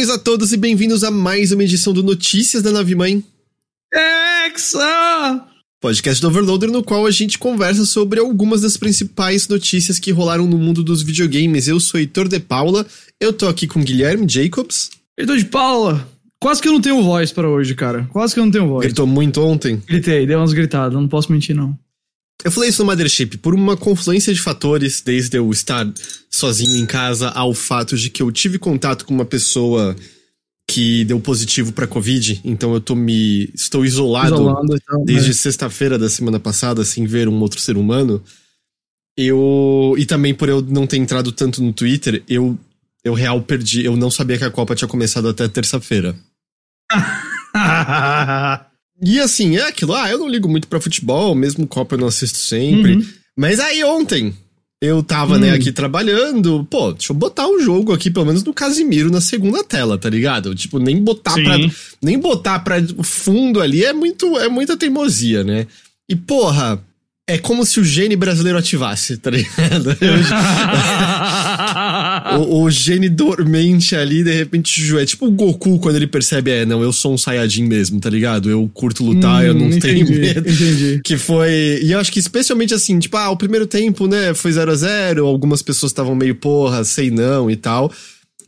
Saudações a todos e bem-vindos a mais uma edição do Notícias da Nave Mãe. Exa! Podcast do Overloader, no qual a gente conversa sobre algumas das principais notícias que rolaram no mundo dos videogames. Eu sou Heitor de Paula, eu tô aqui com Guilherme Jacobs. Heitor de Paula! Quase que eu não tenho voz para hoje, cara. Quase que eu não tenho voz. Gritou muito ontem. Gritei, dei umas gritadas, não posso mentir, não. Eu falei isso no Mothership por uma confluência de fatores, desde eu estar sozinho em casa ao fato de que eu tive contato com uma pessoa que deu positivo para Covid, então eu tô me. estou isolado Isolando, então, desde né? sexta-feira da semana passada, sem ver um outro ser humano. Eu. E também por eu não ter entrado tanto no Twitter, eu. Eu real perdi. Eu não sabia que a Copa tinha começado até terça-feira. E assim, é aquilo, ah, eu não ligo muito pra futebol, mesmo Copa eu não assisto sempre. Uhum. Mas aí ontem, eu tava, né, Hum. aqui trabalhando, pô, deixa eu botar o jogo aqui, pelo menos no Casimiro, na segunda tela, tá ligado? Tipo, nem botar Sim. pra. Nem botar pra fundo ali é muito. É muita teimosia, né? E, porra, é como se o gene brasileiro ativasse, tá ligado? o, o gene dormente ali, de repente, é tipo o Goku quando ele percebe, é, não, eu sou um Saiyajin mesmo, tá ligado? Eu curto lutar, eu não Hum, tenho entendi, medo. Entendi. Que foi. E eu acho que especialmente assim, tipo, ah, o primeiro tempo, né, foi 0 a 0 algumas pessoas estavam meio, porra, sei não e tal.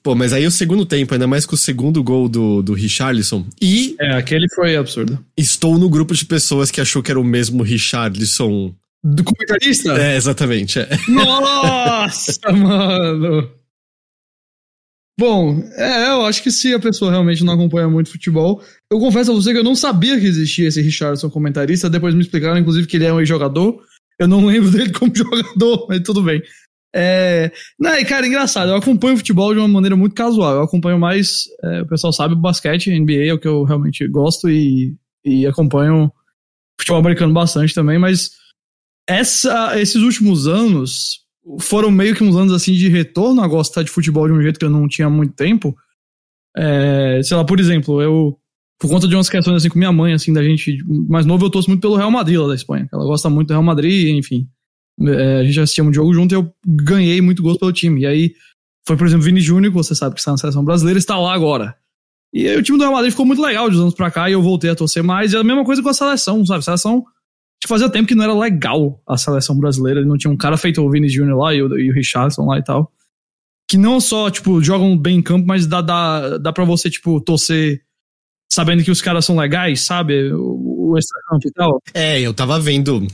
Pô, mas aí o segundo tempo, ainda mais com o segundo gol do, do Richarlison. E É, aquele foi absurdo. estou no grupo de pessoas que achou que era o mesmo Richarlison. Do comentarista? É, exatamente. É. Nossa, mano! Bom, é, eu acho que se a pessoa realmente não acompanha muito futebol, eu confesso a você que eu não sabia que existia esse Richardson comentarista, depois me explicaram, inclusive, que ele é um ex-jogador. Eu não lembro dele como jogador, mas tudo bem. É, não, e cara, engraçado, eu acompanho futebol de uma maneira muito casual. Eu acompanho mais, é, o pessoal sabe, basquete, NBA é o que eu realmente gosto e, e acompanho futebol americano bastante também, mas essa, esses últimos anos foram meio que uns anos assim de retorno a gostar de futebol de um jeito que eu não tinha muito tempo. É, sei lá, por exemplo, eu por conta de umas questões assim com minha mãe, assim, da gente mais novo, eu torço muito pelo Real Madrid lá da Espanha. Ela gosta muito do Real Madrid, enfim. É, a gente assistia um jogo junto e eu ganhei muito gosto pelo time. E aí foi, por exemplo, Vini Júnior, que você sabe que está na seleção brasileira, está lá agora. E aí, o time do Real Madrid ficou muito legal de uns anos pra cá e eu voltei a torcer mais. E a mesma coisa com a seleção, sabe? A seleção que fazia tempo que não era legal a seleção brasileira. Não tinha um cara feito o Vini Júnior lá e o, e o Richardson lá e tal. Que não só, tipo, jogam bem em campo, mas dá, dá, dá pra você, tipo, torcer sabendo que os caras são legais, sabe? O, o e tal. É, eu tava vendo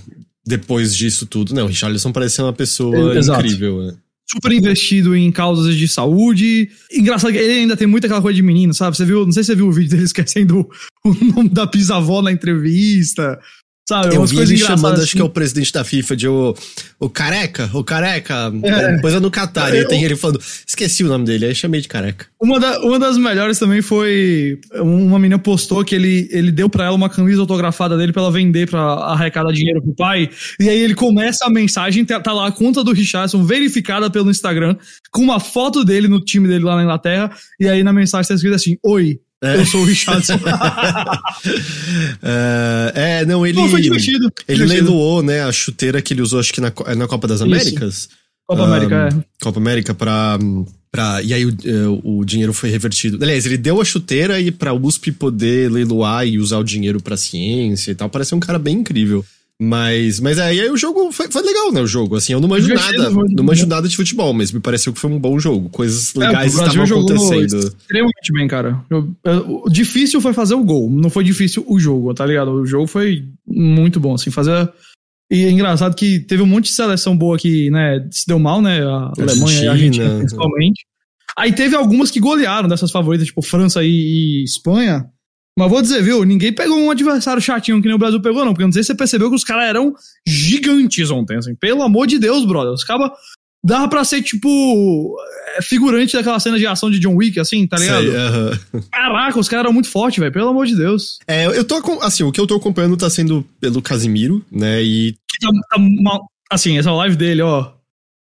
depois disso tudo. Não, o Richarlison parece ser uma pessoa Exato. incrível. né? Super investido em causas de saúde. Engraçado que ele ainda tem muita aquela coisa de menino, sabe? Você viu, não sei se você viu o vídeo dele esquecendo o nome da bisavó na entrevista. Sabe? Eu vi ele chamando, engraçadas acho que é o presidente da FIFA, de o, o careca, o careca, É. coisa no Catar. E tem ele falando, esqueci o nome dele, aí chamei de careca. Uma, da- uma das melhores também foi. Uma menina postou que ele, ele deu pra ela uma camisa autografada dele pra ela vender pra arrecadar dinheiro pro pai. E aí ele começa a mensagem, tá, tá lá a conta do Richardson verificada pelo Instagram, com uma foto dele no time dele lá na Inglaterra. E aí na mensagem tá escrito assim: Oi, eu sou o Richardson. É, é, não, ele. Pô, foi divertido. Ele divertido. leiloou, né, a chuteira que ele usou, acho que na, é na Copa das Américas. Copa Ah, América, é. Copa América pra. pra e aí o, o dinheiro foi revertido. Aliás, ele deu a chuteira e pra USP poder leiloar e usar o dinheiro pra ciência e tal. Parece um cara bem incrível. Mas, mas é, e aí o jogo foi, foi legal, né? O jogo, assim, eu não manjo nada, não manjo nada de futebol, mas me pareceu que foi um bom jogo. Coisas É, legais Brasil estavam acontecendo. extremamente bem, cara. Eu- eu- O difícil foi fazer o gol, não foi difícil o jogo, tá ligado? O jogo foi muito bom, assim, fazer... E é engraçado que teve um monte de seleção boa que, né, se deu mal, né? A Alemanha e a Argentina. Argentina, principalmente. Aí teve algumas que golearam dessas favoritas, tipo França e, e Espanha. Mas vou dizer, viu, ninguém pegou um adversário chatinho que nem o Brasil pegou, não. Porque eu não sei se você percebeu que os caras eram gigantes ontem, assim. Pelo amor de Deus, brother. Os caras dava pra ser, tipo, é, figurante daquela cena de ação de John Wick, assim, tá ligado? Sei, aham. Caraca, os caras eram muito fortes, velho, pelo amor de Deus. É, eu tô, assim, o que eu tô acompanhando tá sendo pelo Casimiro, né, e Tá- tá mal- assim, essa live dele, ó.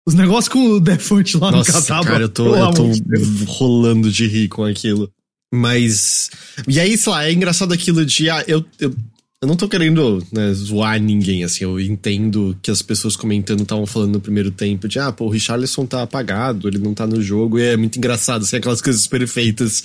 Os negócios com o Defante lá Nossa, no Cataba. cara, eu tô, eu tô de rolando de rir com aquilo. Mas. E aí, sei lá, é engraçado aquilo de. Ah, eu, eu, eu não tô querendo né, zoar ninguém, assim. Eu entendo que as pessoas comentando estavam falando no primeiro tempo de, ah, pô, o Richarlison tá apagado, ele não tá no jogo. E é muito engraçado, assim, aquelas coisas perfeitas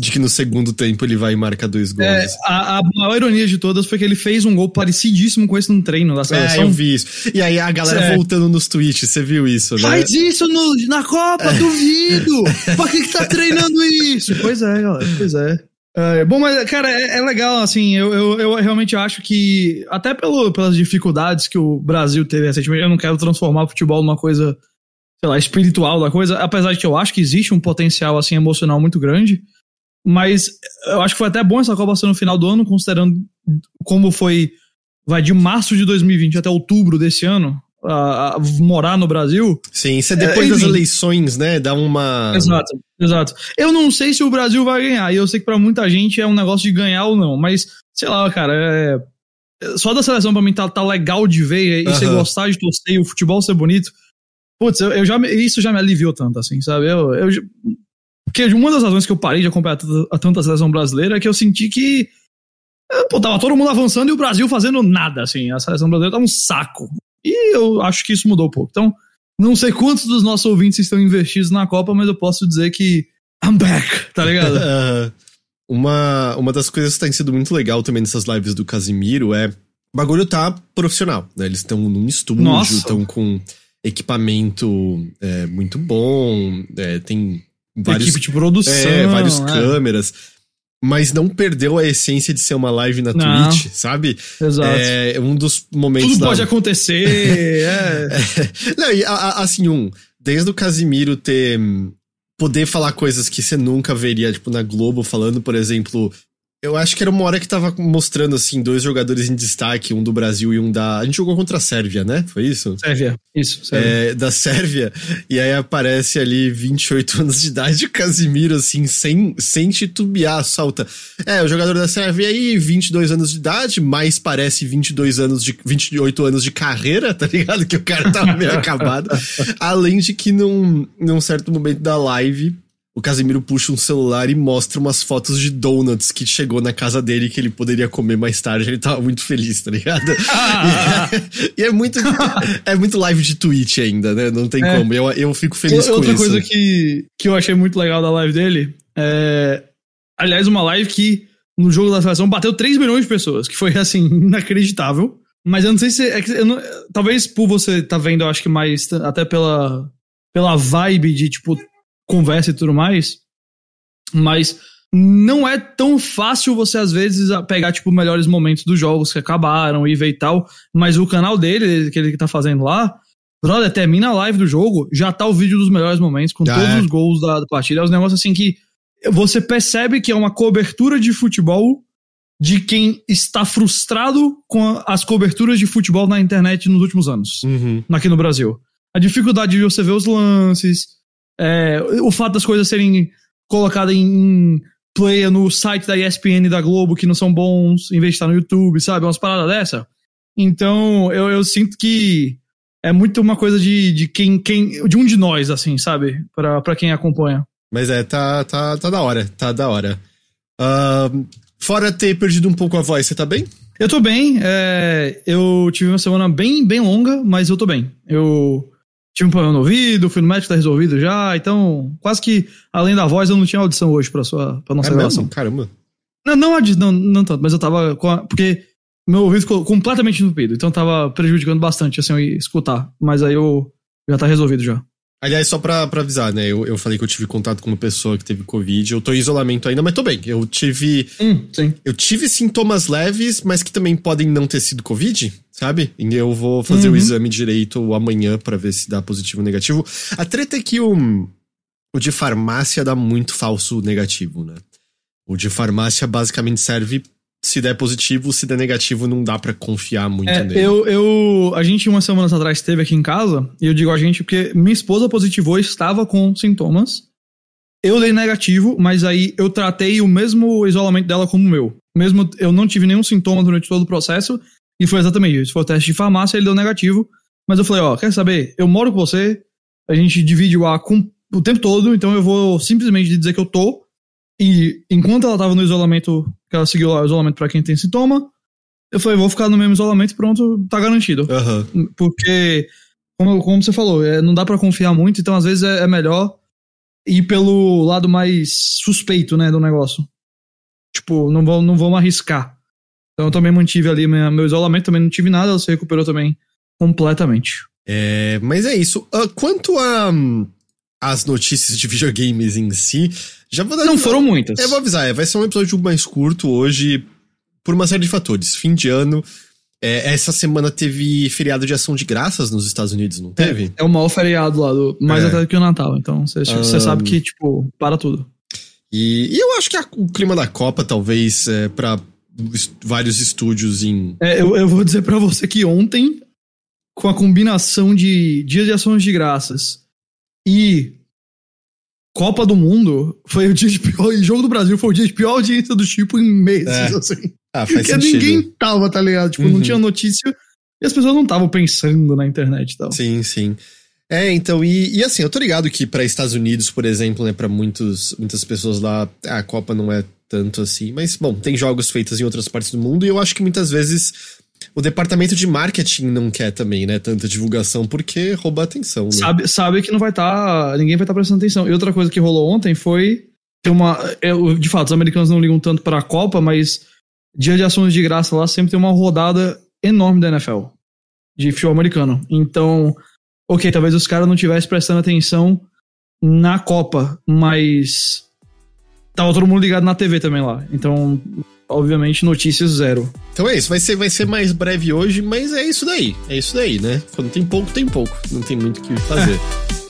de que no segundo tempo ele vai e marca dois gols. É, a, a maior ironia de todas foi que ele fez um gol parecidíssimo com esse no treino da É, seleção. eu vi isso. E aí a galera É. voltando nos tweets, você viu isso, né? Faz isso no- na Copa, duvido! pra que, que tá treinando isso? Pois é, galera, pois é. É, bom, mas, cara, é, é legal, assim, eu, eu, eu realmente acho que, até pelo, pelas dificuldades que o Brasil teve recentemente, eu não quero transformar o futebol numa coisa, sei lá, espiritual da coisa, apesar de que eu acho que existe um potencial, assim, emocional muito grande, mas eu acho que foi até bom essa Copa ser no final do ano, considerando como foi, vai de março de 2020 até outubro desse ano, a- a morar no Brasil, Sim, isso é depois É, das eleições, né? Dá uma. Exato, exato. Eu não sei se o Brasil vai ganhar, e eu sei que pra muita gente é um negócio de ganhar ou não, mas sei lá, cara, é... só da seleção pra mim tá, tá legal de ver e você Aham. gostar de torcer e o futebol ser bonito. Putz, eu, eu já, isso já me aliviou tanto, assim, sabe? Eu, eu, porque uma das razões que eu parei de acompanhar tanta- a tanta seleção brasileira é que eu senti que eh, pô, tava todo mundo avançando e o Brasil fazendo nada, assim. A seleção brasileira tava um saco. E eu acho que isso mudou um pouco. Então, não sei quantos dos nossos ouvintes estão investidos na Copa, mas eu posso dizer que I'm back, tá ligado? Uma, uma das coisas que tem sido muito legal também nessas lives do Casimiro é. O bagulho tá profissional, né? Eles estão num estúdio, estão com equipamento é, muito bom, é, tem vários. Equipe de produção. é, vários é. câmeras. Mas não perdeu a essência de ser uma live na Não. Twitch, sabe? Exato. É um dos momentos. Tudo da- pode acontecer. é. Não, e a- a- assim, um, desde o Casimiro ter. hum, poder falar coisas que você nunca veria, tipo, na Globo falando, por exemplo. Eu acho que era uma hora que tava mostrando, assim, dois jogadores em destaque, um do Brasil e um da. A gente jogou contra a Sérvia, né? Foi isso? Sérvia. Isso, Sérvia. É, da Sérvia, e aí aparece ali 28 anos de idade, o Casimiro, assim, sem, sem titubear, salta. É, o jogador da Sérvia aí, 22 anos de idade, mas parece 22 anos de. 28 anos de carreira, tá ligado? Que o cara tava meio acabado. Além de que num, num certo momento da live. O Casimiro puxa um celular e mostra umas fotos de donuts que chegou na casa dele que ele poderia comer mais tarde. Ele tava muito feliz, tá ligado? e é muito, é muito live de Twitch ainda, né? Não tem É. como. Eu, eu fico feliz com Outra isso. coisa que, que eu achei muito legal da live dele é. Aliás, uma live que no jogo da seleção bateu 3 milhões de pessoas, que foi assim, inacreditável. Mas eu não sei se. É que não- talvez por você tá vendo, eu acho que mais. Até pela, pela vibe de, tipo, conversa e tudo mais. Mas não é tão fácil você, às vezes, pegar, tipo, melhores momentos dos jogos que acabaram e ver e tal. Mas o canal dele, que ele tá fazendo lá, brother, termina a live do jogo, já tá o vídeo dos melhores momentos, com Ah, todos é? os gols da, da partida. É uns negócios assim que você percebe que é uma cobertura de futebol de quem está frustrado com as coberturas de futebol na internet nos últimos anos Uhum. aqui no Brasil. A dificuldade de você ver os lances, é, o fato das coisas serem colocadas em, play no site da ESPN e da Globo que não são bons, em vez de estar no YouTube, sabe? Umas paradas dessa. Então, eu, eu sinto que é muito uma coisa de, de quem, quem. de um de nós, assim, sabe? Pra, pra quem acompanha. Mas é, tá, tá, tá da hora, tá da hora. Ahn, fora ter perdido um pouco a voz, você tá bem? Eu tô bem, é, eu tive uma semana bem, bem longa, mas eu tô bem. Eu tive um problema no ouvido, fui no médico, tá resolvido já, então quase que, além da voz, eu não tinha audição hoje pra, sua, pra nossa é gravação. mesmo? Caramba. Não, não, não, não tanto, mas eu tava com a, porque meu ouvido ficou completamente entupido, então tava prejudicando bastante, assim, eu ia escutar, mas aí eu já tá resolvido já. Aliás, só pra, pra avisar, né? Eu, eu falei que eu tive contato com uma pessoa que teve Covid. Eu tô em isolamento ainda, mas tô bem. Eu tive. Hum, sim. Eu tive sintomas leves, mas que também podem não ter sido Covid, sabe? E eu vou fazer Uhum. o exame direito amanhã pra ver se dá positivo ou negativo. A treta é que o, o de farmácia dá muito falso negativo, né? O de farmácia basicamente serve se der positivo, se der negativo, não dá para confiar muito É, nele. eu, eu. A gente, umas semanas atrás, esteve aqui em casa, e eu digo a gente porque minha esposa positivou estava com sintomas. Eu dei negativo, mas aí eu tratei o mesmo isolamento dela como o meu. Mesmo eu não tive nenhum sintoma durante todo o processo, e foi exatamente isso. Foi o teste de farmácia, ele deu negativo. Mas eu falei, ó, quer saber? Eu moro com você, a gente divide o ar com, o tempo todo, então eu vou simplesmente dizer que eu tô. E enquanto ela tava no isolamento, que ela seguiu lá o isolamento pra quem tem sintoma, eu falei, vou ficar no mesmo isolamento e pronto, tá garantido. Aham. Porque, como, como você falou, é, não dá pra confiar muito, então às vezes é, é melhor ir pelo lado mais suspeito, né, do negócio. Tipo, não vou, não vou arriscar. Então eu também mantive ali minha- meu isolamento, também não tive nada, ela se recuperou também completamente. É, mas é isso. Ah, quanto a hum, as notícias de videogames em si, já vou dar Não foram muitas. Eu vou avisar, é, vai ser um episódio mais curto hoje, por uma série de fatores. Fim de ano. é, essa semana teve feriado de ação de graças nos Estados Unidos, não teve? É o maior feriado lá, do, mais É. até do que o Natal. Então você você Ahn. sabe que, tipo, para tudo. E, e eu acho que a- o clima da Copa, talvez, é, para vários estúdios em. É, eu, eu vou dizer pra você que ontem, com a combinação de Dia de Ações de Graças e Copa do Mundo, foi o dia de pior. E Jogo do Brasil foi o dia de pior audiência do tipo em meses, É, assim. Ah, faz Porque sentido. ninguém tava, tá ligado? Tipo, Uhum. não tinha notícia e as pessoas não estavam pensando na internet e tal. Sim, sim. É, então, e, e assim, eu tô ligado que para Estados Unidos, por exemplo, né, para muitas pessoas lá, a Copa não é tanto assim, mas bom, tem jogos feitos em outras partes do mundo e eu acho que muitas vezes o departamento de marketing não quer também, né, tanta divulgação porque rouba atenção, né? Sabe, sabe que não vai estar. ninguém vai estar prestando atenção. E outra coisa que rolou ontem foi. Tem uma, é, o- de fato, os americanos não ligam tanto para a Copa, mas dia de ações de graça lá sempre tem uma rodada enorme da NFL de futebol americano. Então, ok, talvez os caras não estivessem prestando atenção na Copa, mas tava todo mundo ligado na TV também lá. Então, obviamente, notícias zero. Então é isso, vai ser, vai ser mais breve hoje, mas é isso daí, é isso daí, né? Quando tem pouco, tem pouco, não tem muito o que fazer.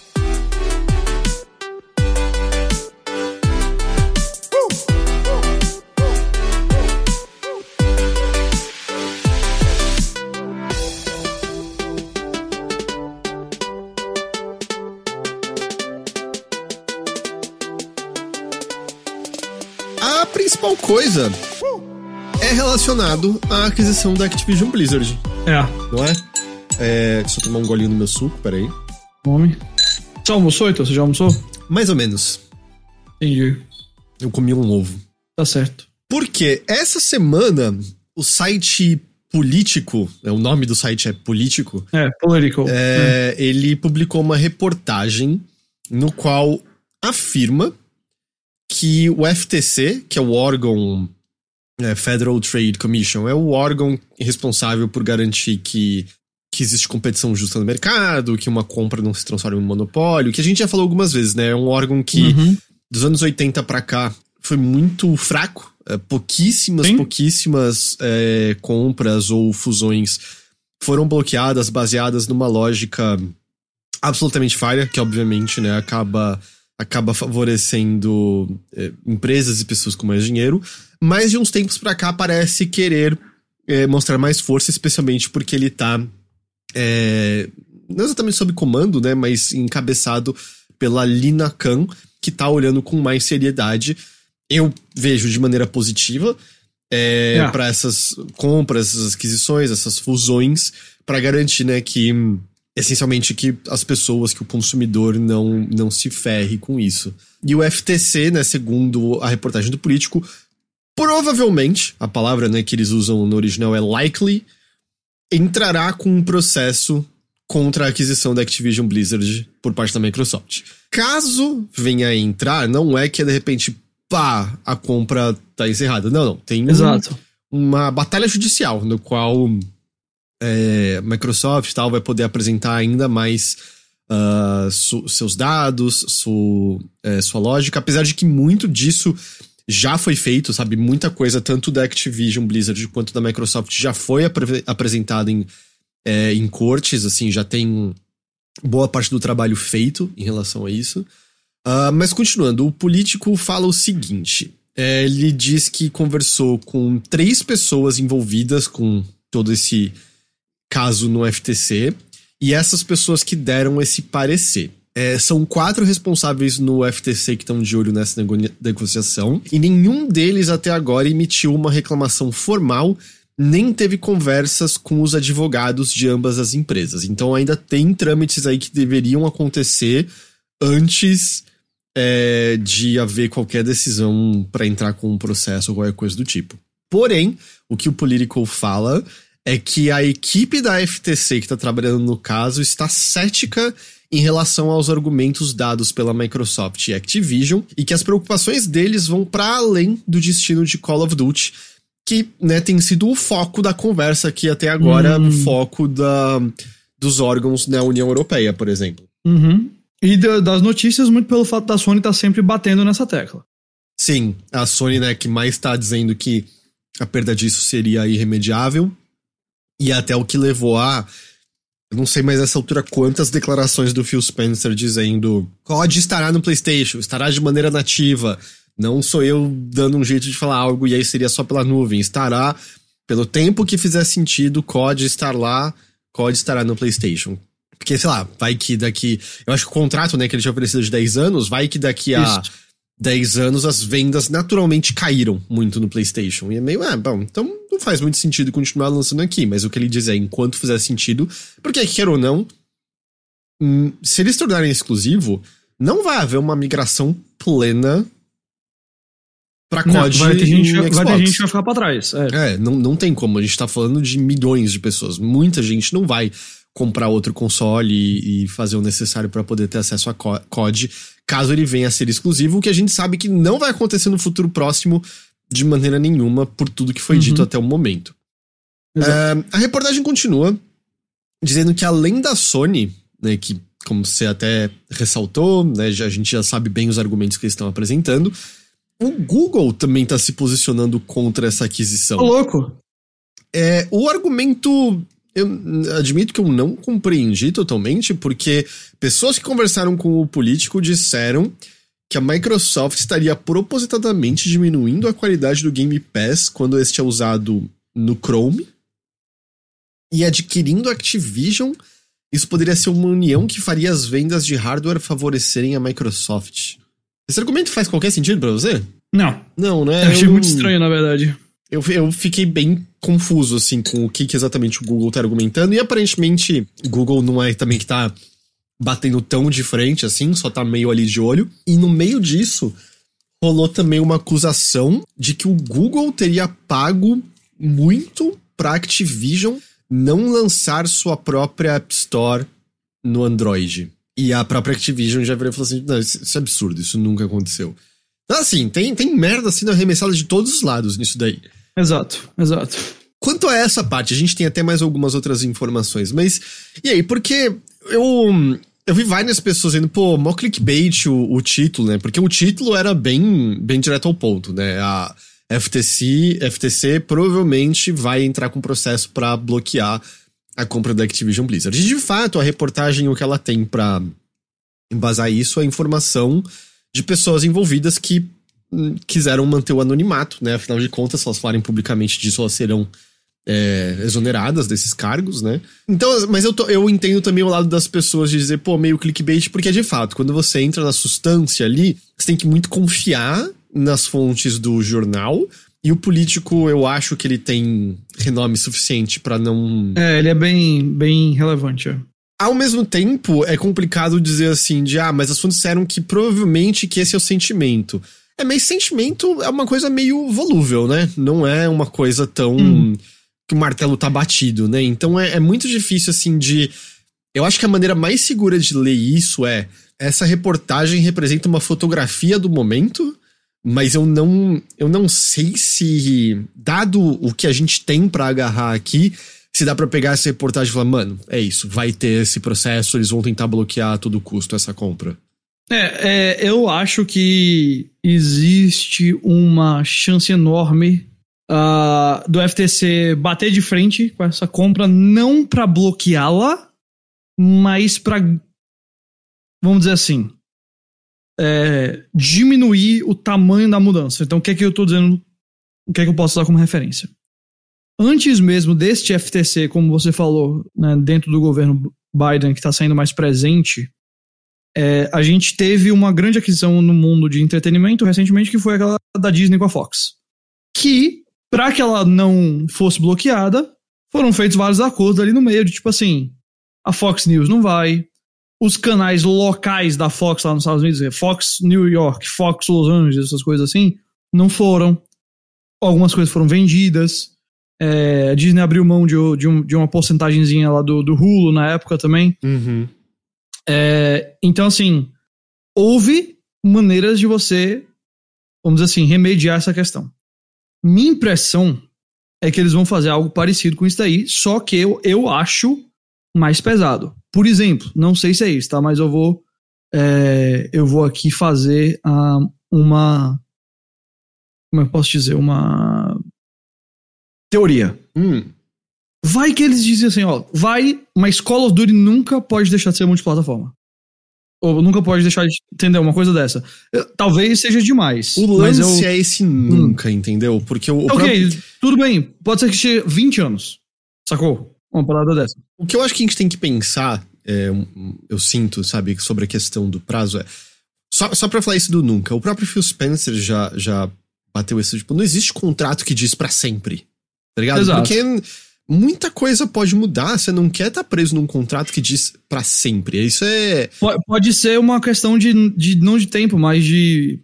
A principal coisa é relacionado à aquisição da Activision Blizzard, É, não é? É, deixa eu tomar um golinho no meu suco, peraí. homem. Você almoçou, então? Você já almoçou? Mais ou menos. Entendi. Eu comi um ovo. Tá certo. Porque essa semana o site político, né, o nome do site é político, É, political. é, ele publicou uma reportagem no qual afirma que o FTC, que é o órgão é, Federal Trade Commission, é o órgão responsável por garantir que, que existe competição justa no mercado, que uma compra não se transforme em um monopólio, que a gente já falou algumas vezes, né? É um órgão que Uhum. dos anos 80 pra cá foi muito fraco. É, pouquíssimas, Sim. pouquíssimas é, compras ou fusões foram bloqueadas baseadas numa lógica absolutamente falha, que obviamente né, acaba, acaba favorecendo é, empresas e pessoas com mais dinheiro. Mas de uns tempos pra cá parece querer é, mostrar mais força, especialmente porque ele tá é, não exatamente sob comando, né, mas encabeçado pela Lina Khan, que tá olhando com mais seriedade. Eu vejo de maneira positiva é, É. para essas compras, essas aquisições, essas fusões, para garantir, né, que essencialmente que as pessoas, que o consumidor não, não se ferre com isso. E o FTC, né, segundo a reportagem do político, provavelmente, a palavra né, que eles usam no original é likely, entrará com um processo contra a aquisição da Activision Blizzard por parte da Microsoft. Caso venha a entrar, não é que de repente, pá, a compra tá encerrada. Não, não. Tem um- uma batalha judicial no qual é, Microsoft tal vai poder apresentar ainda mais ah, su- seus dados, su- é, sua lógica, apesar de que muito disso já foi feito, sabe? Muita coisa, tanto da Activision Blizzard quanto da Microsoft, já foi apre- apresentada em, é, em cortes, assim, já tem boa parte do trabalho feito em relação a isso. Ah, mas continuando, o político fala o seguinte: É, ele diz que conversou com três pessoas envolvidas com todo esse caso no FTC e essas pessoas que deram esse parecer. É, são quatro responsáveis no FTC que estão de olho nessa nego negociação e nenhum deles até agora emitiu uma reclamação formal nem teve conversas com os advogados de ambas as empresas. Então ainda tem trâmites aí que deveriam acontecer antes é, de haver qualquer decisão para entrar com um processo ou qualquer coisa do tipo. Porém, o que o Political fala é que a equipe da FTC que está trabalhando no caso está cética em relação aos argumentos dados pela Microsoft e Activision e que as preocupações deles vão para além do destino de Call of Duty que né, tem sido o foco da conversa aqui até agora, hum. o foco da, dos órgãos da União Europeia, por exemplo. Uhum. E da, das notícias, muito pelo fato da Sony estar tá sempre batendo nessa tecla. Sim, a Sony, né, que mais está dizendo que a perda disso seria irremediável. E até o que levou a. Eu não sei mais nessa altura quantas declarações do Phil Spencer dizendo: COD estará no PlayStation, estará de maneira nativa, não sou eu dando um jeito de falar algo e aí seria só pela nuvem. Estará, pelo tempo que fizer sentido, COD estar lá, COD estará no PlayStation. Porque, sei lá, vai que daqui. Eu acho que o contrato, né, que ele tinha oferecido de 10 anos, vai que daqui a Isso. 10 anos as vendas naturalmente caíram muito no PlayStation. E é meio, ah, bom, então não faz muito sentido continuar lançando aqui. Mas o que ele diz é, enquanto fizer sentido, porque, quer ou não, hum, se eles tornarem exclusivo, não vai haver uma migração plena pra COD não, vai ter gente, vai ter gente que vai ficar pra trás. É. é, não, não tem como. A gente tá falando de milhões de pessoas. Muita gente não vai comprar outro console e, e fazer o necessário para poder ter acesso a COD, caso ele venha a ser exclusivo, o que a gente sabe que não vai acontecer no futuro próximo de maneira nenhuma, por tudo que foi uhum. dito até o momento. É, a reportagem continua dizendo que além da Sony, né, que como você até ressaltou, né, já, a gente já sabe bem os argumentos que eles estão apresentando, o Google também está se posicionando contra essa aquisição. Tô louco. É, o argumento eu admito que eu não compreendi totalmente, porque pessoas que conversaram com o político disseram que a Microsoft estaria propositadamente diminuindo a qualidade do Game Pass quando este é usado no Chrome e adquirindo a Activision. Isso poderia ser uma união que faria as vendas de hardware favorecerem a Microsoft. Esse argumento faz qualquer sentido para você? Não. Não, né? Eu achei eu, muito estranho, na verdade. Eu, eu fiquei bem confuso, assim, com o que, que exatamente o Google tá argumentando. E aparentemente, Google não é também que tá batendo tão de frente, assim, só tá meio ali de olho. E no meio disso, rolou também uma acusação de que o Google teria pago muito pra Activision não lançar sua própria App Store no Android. E a própria Activision já virou e falou assim: não, isso é absurdo, isso nunca aconteceu. Então, assim, tem, tem merda sendo arremessada de todos os lados nisso daí. Exato, exato. Quanto a essa parte, a gente tem até mais algumas outras informações, mas. E aí, porque eu. Eu vi várias pessoas dizendo, pô, mó clickbait o, o título, né? Porque o título era bem, bem direto ao ponto, né? A FTC, FTC provavelmente vai entrar com processo para bloquear a compra da Activision Blizzard. E de fato, a reportagem, o que ela tem para embasar isso é informação de pessoas envolvidas que quiseram manter o anonimato, né? Afinal de contas, se elas falarem publicamente disso, elas serão é, exoneradas desses cargos, né? Então, mas eu, tô, eu entendo também o lado das pessoas de dizer, pô, meio clickbait, porque de fato, quando você entra na substância ali, você tem que muito confiar nas fontes do jornal, e o político, eu acho que ele tem renome suficiente para não. É, ele é bem, bem relevante. É. Ao mesmo tempo, é complicado dizer assim, de ah, mas as fontes disseram que provavelmente que esse é o sentimento. É, mas sentimento é uma coisa meio volúvel, né? Não é uma coisa tão. Hum. que o martelo tá batido, né? Então é, é muito difícil, assim, de. Eu acho que a maneira mais segura de ler isso é. Essa reportagem representa uma fotografia do momento mas eu não, eu não sei se, dado o que a gente tem para agarrar aqui, se dá para pegar essa reportagem e falar, mano, é isso, vai ter esse processo, eles vão tentar bloquear a todo custo essa compra. É, é eu acho que existe uma chance enorme uh, do FTC bater de frente com essa compra, não para bloqueá-la, mas para, vamos dizer assim, é, diminuir o tamanho da mudança. Então, o que é que eu tô dizendo? O que é que eu posso usar como referência? Antes mesmo deste FTC, como você falou, né, dentro do governo Biden, que está sendo mais presente, é, a gente teve uma grande aquisição no mundo de entretenimento recentemente, que foi aquela da Disney com a Fox. Que, para que ela não fosse bloqueada, foram feitos vários acordos ali no meio, de tipo assim, a Fox News não vai, os canais locais da Fox lá nos Estados Unidos, Fox New York, Fox Los Angeles, essas coisas assim, não foram. Algumas coisas foram vendidas. É, a Disney abriu mão de, de, um, de uma porcentagemzinha lá do, do Hulu na época também. Uhum. É, então, assim, houve maneiras de você, vamos dizer assim, remediar essa questão. Minha impressão é que eles vão fazer algo parecido com isso daí, só que eu, eu acho mais pesado. Por exemplo, não sei se é isso, tá? Mas eu vou é, eu vou aqui fazer uh, uma como eu posso dizer uma teoria. Hum. Vai que eles dizem assim, ó, vai, mas Call of Duty nunca pode deixar de ser multiplataforma. Ou nunca pode deixar de entender uma coisa dessa. Talvez seja demais. O lance eu... é esse nunca, hum. entendeu? Porque o, o Ok, próprio... tudo bem. Pode ser que chegue 20 anos. Sacou? Uma parada dessa. O que eu acho que a gente tem que pensar, é, eu sinto, sabe, sobre a questão do prazo é. Só, só pra falar isso do nunca, o próprio Phil Spencer já, já bateu isso, tipo, não existe contrato que diz para sempre. Tá ligado? Exato. Porque muita coisa pode mudar, você não quer estar tá preso num contrato que diz para sempre. Isso é. Pode ser uma questão de, de não de tempo, mas de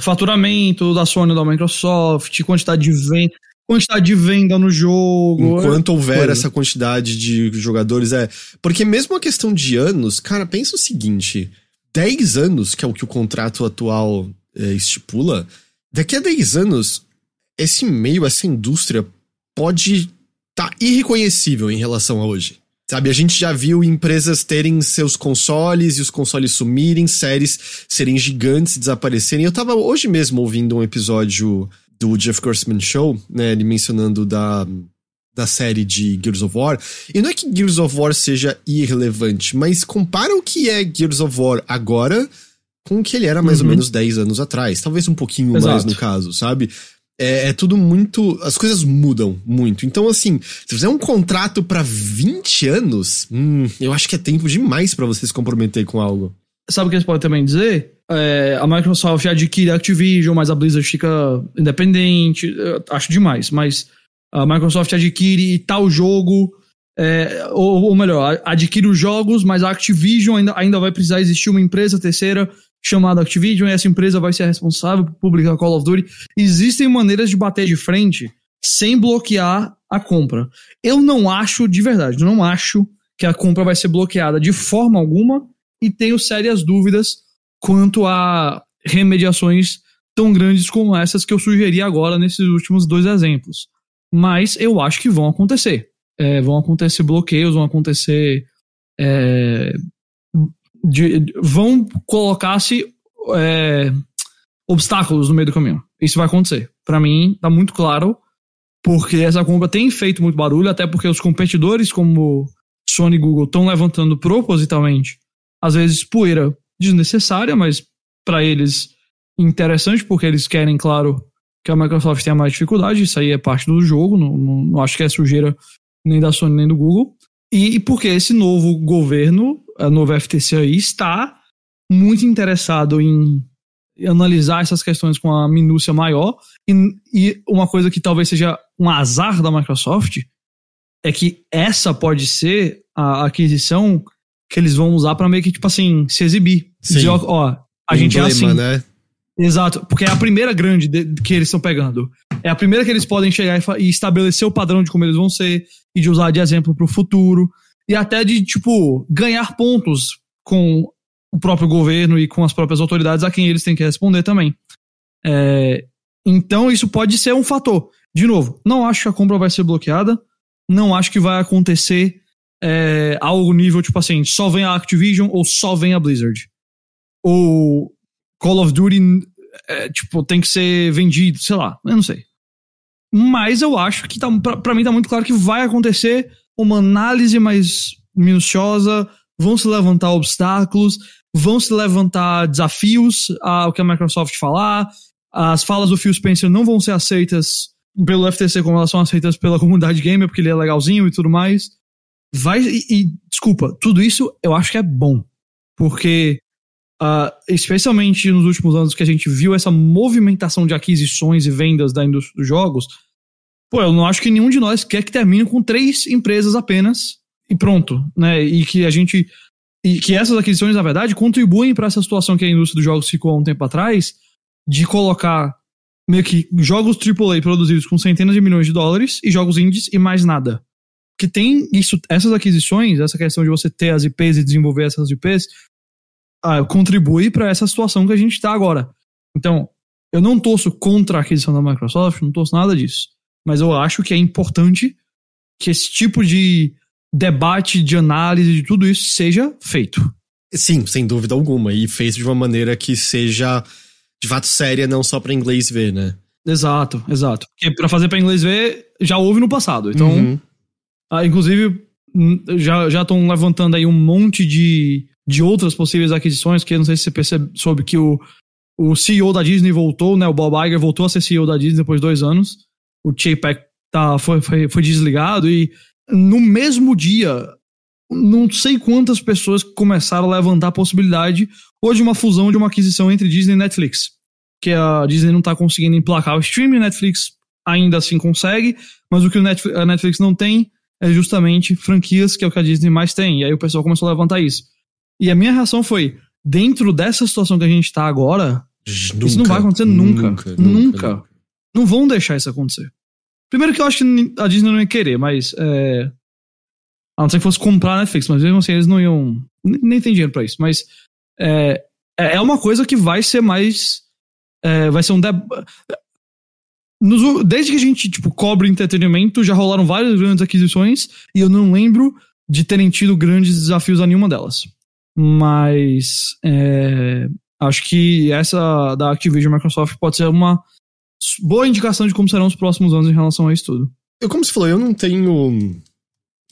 faturamento da Sony da Microsoft, quantidade de venda quantidade de venda no jogo. Enquanto é, houver coisa. essa quantidade de jogadores, é. Porque mesmo a questão de anos, cara, pensa o seguinte: 10 anos, que é o que o contrato atual é, estipula, daqui a 10 anos, esse meio, essa indústria pode tá irreconhecível em relação a hoje. Sabe, a gente já viu empresas terem seus consoles e os consoles sumirem, séries serem gigantes, desaparecerem. Eu tava hoje mesmo ouvindo um episódio do Jeff Grossman Show, né? Ele mencionando da, da série de Gears of War. E não é que Gears of War seja irrelevante, mas compara o que é Gears of War agora com o que ele era mais uhum. ou menos 10 anos atrás. Talvez um pouquinho Exato. mais no caso, sabe? É, é, tudo muito. As coisas mudam muito. Então, assim, se fizer um contrato para 20 anos, hum, eu acho que é tempo demais para você se comprometer com algo. Sabe o que eles podem também dizer? É, a Microsoft adquire a Activision, mas a Blizzard fica independente. acho demais, mas a Microsoft adquire tal jogo, é, ou, ou, melhor, adquire os jogos, mas a Activision ainda, ainda vai precisar existir uma empresa terceira chamada Activision, e essa empresa vai ser responsável por publicar Call of Duty. Existem maneiras de bater de frente sem bloquear a compra. Eu não acho, de verdade, não acho que a compra vai ser bloqueada de forma alguma e tenho sérias dúvidas quanto a remediações tão grandes como essas que eu sugeri agora nesses últimos dois exemplos. Mas eu acho que vão acontecer. É, vão acontecer bloqueios, vão acontecer. É, de, vão colocar-se é, obstáculos no meio do caminho. Isso vai acontecer. Para mim, tá muito claro, porque essa compra tem feito muito barulho, até porque os competidores como Sony e Google estão levantando propositalmente às vezes poeira desnecessária, mas para eles interessante, porque eles querem, claro, que a Microsoft tenha mais dificuldade, isso aí é parte do jogo, não, não, não acho que é sujeira nem da Sony nem do Google. E, e porque esse novo governo, a nova FTC aí, está muito interessado em analisar essas questões com a minúcia maior. E, e uma coisa que talvez seja um azar da Microsoft é que essa pode ser a aquisição que eles vão usar para meio que, tipo assim, se exibir. Sim. Dizer, ó, a gente é assim. Né? Exato, porque é a primeira grande de, que eles estão pegando. É a primeira que eles podem chegar e, e, estabelecer o padrão de como eles vão ser e de usar de exemplo pro futuro e até de, tipo, ganhar pontos com o próprio governo e com as próprias autoridades a quem eles têm que responder também. É, então isso pode ser um fator. De novo, não acho que a compra vai ser bloqueada, não acho que vai acontecer é, algo nível, tipo assim, só vem a Activision ou só vem a Blizzard. Ou Call of Duty, é, tipo, tem que ser vendido, sei lá, eu não sei. Mas eu acho que tá, pra, pra mim tá muito claro que vai acontecer uma análise mais minuciosa, vão se levantar obstáculos, vão se levantar desafios ao que a Microsoft falar, as falas do Phil Spencer não vão ser aceitas pelo FTC como elas são aceitas pela comunidade gamer, porque ele é legalzinho e tudo mais. Vai, e, e desculpa, tudo isso eu acho que é bom. Porque, uh, especialmente nos últimos anos que a gente viu essa movimentação de aquisições e vendas da indústria dos jogos, pô, eu não acho que nenhum de nós quer que termine com três empresas apenas e pronto, né? E que a gente. E que essas aquisições, na verdade, contribuem para essa situação que a indústria dos jogos ficou há um tempo atrás, de colocar meio que jogos AAA produzidos com centenas de milhões de dólares e jogos indies e mais nada. Que tem isso, essas aquisições, essa questão de você ter as IPs e desenvolver essas IPs, ah, contribui para essa situação que a gente está agora. Então, eu não torço contra a aquisição da Microsoft, não torço nada disso. Mas eu acho que é importante que esse tipo de debate, de análise, de tudo isso seja feito. Sim, sem dúvida alguma. E feito de uma maneira que seja de fato séria, não só para inglês ver, né? Exato, exato. Porque para fazer para inglês ver já houve no passado. Então, uhum. ah, inclusive, já já estão levantando aí um monte de, de outras possíveis aquisições, que não sei se você percebe, soube que o, o CEO da Disney voltou, né? O Bob Iger voltou a ser CEO da Disney depois de dois anos. O Chapek tá, foi, foi, foi desligado e no mesmo dia não sei quantas pessoas começaram a levantar a possibilidade ou de uma fusão de uma aquisição entre Disney e Netflix. Que a Disney não está conseguindo emplacar o streaming, Netflix ainda assim consegue, mas o que a Netflix não tem é justamente franquias, que é o que a Disney mais tem. E aí o pessoal começou a levantar isso. E a minha reação foi: dentro dessa situação que a gente está agora, nunca, isso não vai acontecer nunca. Nunca, nunca. nunca. Não vão deixar isso acontecer. Primeiro que eu acho que a Disney não ia querer, mas é, a não ser que fosse comprar a Netflix, mas mesmo assim eles não iam. Nem tem dinheiro pra isso. Mas é, é, é uma coisa que vai ser mais. É, vai ser um. Nos, desde que a gente, tipo, cobre entretenimento, já rolaram várias grandes aquisições e eu não lembro de terem tido grandes desafios a nenhuma delas. Mas é, acho que essa da Activision Microsoft pode ser uma boa indicação de como serão os próximos anos em relação a isso tudo. Eu, como você falou, eu não tenho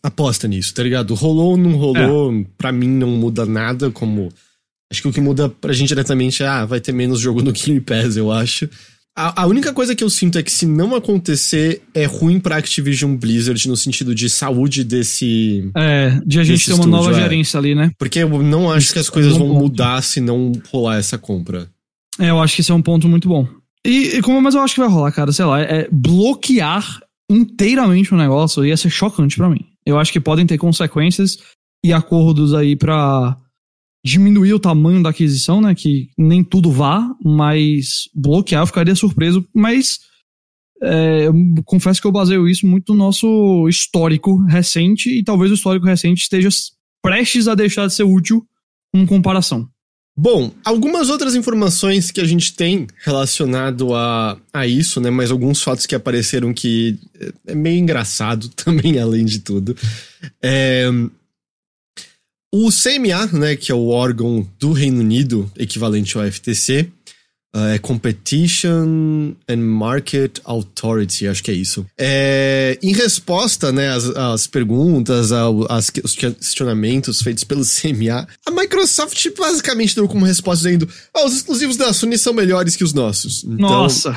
aposta nisso, tá ligado? Rolou ou não rolou, é. pra mim não muda nada, como. Acho que o que muda pra gente diretamente é, ah, vai ter menos jogo no Game Pass, eu acho. A, a, única coisa que eu sinto é que se não acontecer, é ruim pra Activision Blizzard no sentido de saúde desse. É, de a gente ter uma estúdio, nova é. gerência ali, né? Porque eu não acho que as coisas vão ponto. mudar se não rolar essa compra. É, eu acho que esse é um ponto muito bom. E, como, mas eu acho que vai rolar, cara, sei lá, é bloquear inteiramente o negócio ia ser chocante para mim. Eu acho que podem ter consequências e acordos aí para diminuir o tamanho da aquisição, né? Que nem tudo vá, mas bloquear eu ficaria surpreso. Mas é, eu confesso que eu baseio isso muito no nosso histórico recente e talvez o histórico recente esteja prestes a deixar de ser útil em comparação. Bom, algumas outras informações que a gente tem relacionado a, a isso, né? Mas alguns fatos que apareceram que é meio engraçado também, além de tudo. É, o CMA, né, que é o órgão do Reino Unido, equivalente ao FTC, é Competition and Market Authority, acho que é isso. É, em resposta né, às, às perguntas, ao, aos questionamentos feitos pelo CMA, a Microsoft basicamente deu como resposta dizendo: oh, os exclusivos da Sony são melhores que os nossos. Então, Nossa!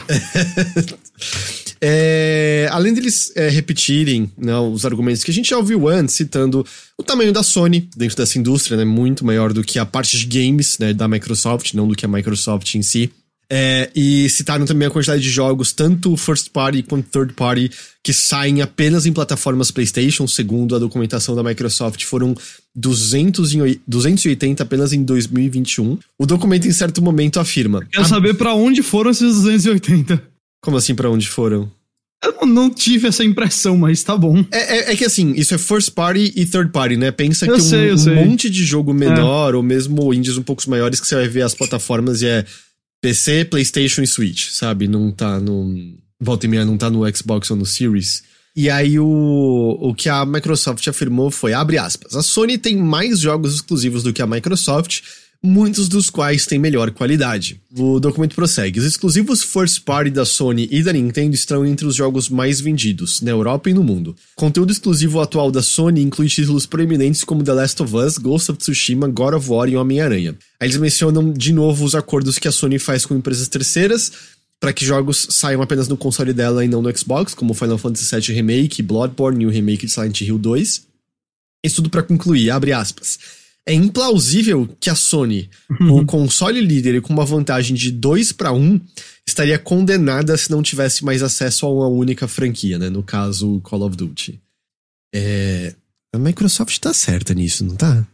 é, além deles é, repetirem né, os argumentos que a gente já ouviu antes, citando o tamanho da Sony dentro dessa indústria, né, muito maior do que a parte de games né, da Microsoft, não do que a Microsoft em si. É, e citaram também a quantidade de jogos, tanto first party quanto third party, que saem apenas em plataformas PlayStation, segundo a documentação da Microsoft, foram 200 em, 280 apenas em 2021. O documento, em certo momento, afirma. Quero a... saber para onde foram esses 280. Como assim, para onde foram? Eu não tive essa impressão, mas tá bom. É, é, é, que assim, isso é first party e third party, né? Pensa eu que sei, um, um monte de jogo menor, é. ou mesmo indies um pouco maiores, que você vai ver as plataformas e é PC, PlayStation e Switch, sabe? Não tá no. Volta e meia não tá no Xbox ou no Series. E aí o, o que a Microsoft afirmou foi, abre aspas, a Sony tem mais jogos exclusivos do que a Microsoft, muitos dos quais têm melhor qualidade. O documento prossegue: os exclusivos first party da Sony e da Nintendo estão entre os jogos mais vendidos, na Europa e no mundo. Conteúdo exclusivo atual da Sony inclui títulos proeminentes como The Last of Us, Ghost of Tsushima, God of War e Homem-Aranha. Aí eles mencionam de novo os acordos que a Sony faz com empresas terceiras para que jogos saiam apenas no console dela e não no Xbox, como Final Fantasy VII Remake, Bloodborne e o remake de Silent Hill 2. Isso tudo para concluir, abre aspas. É implausível que a Sony, com o console líder e com uma vantagem de 2 para 1, estaria condenada se não tivesse mais acesso a uma única franquia, né? No caso, Call of Duty. É... A Microsoft tá certa nisso, não tá?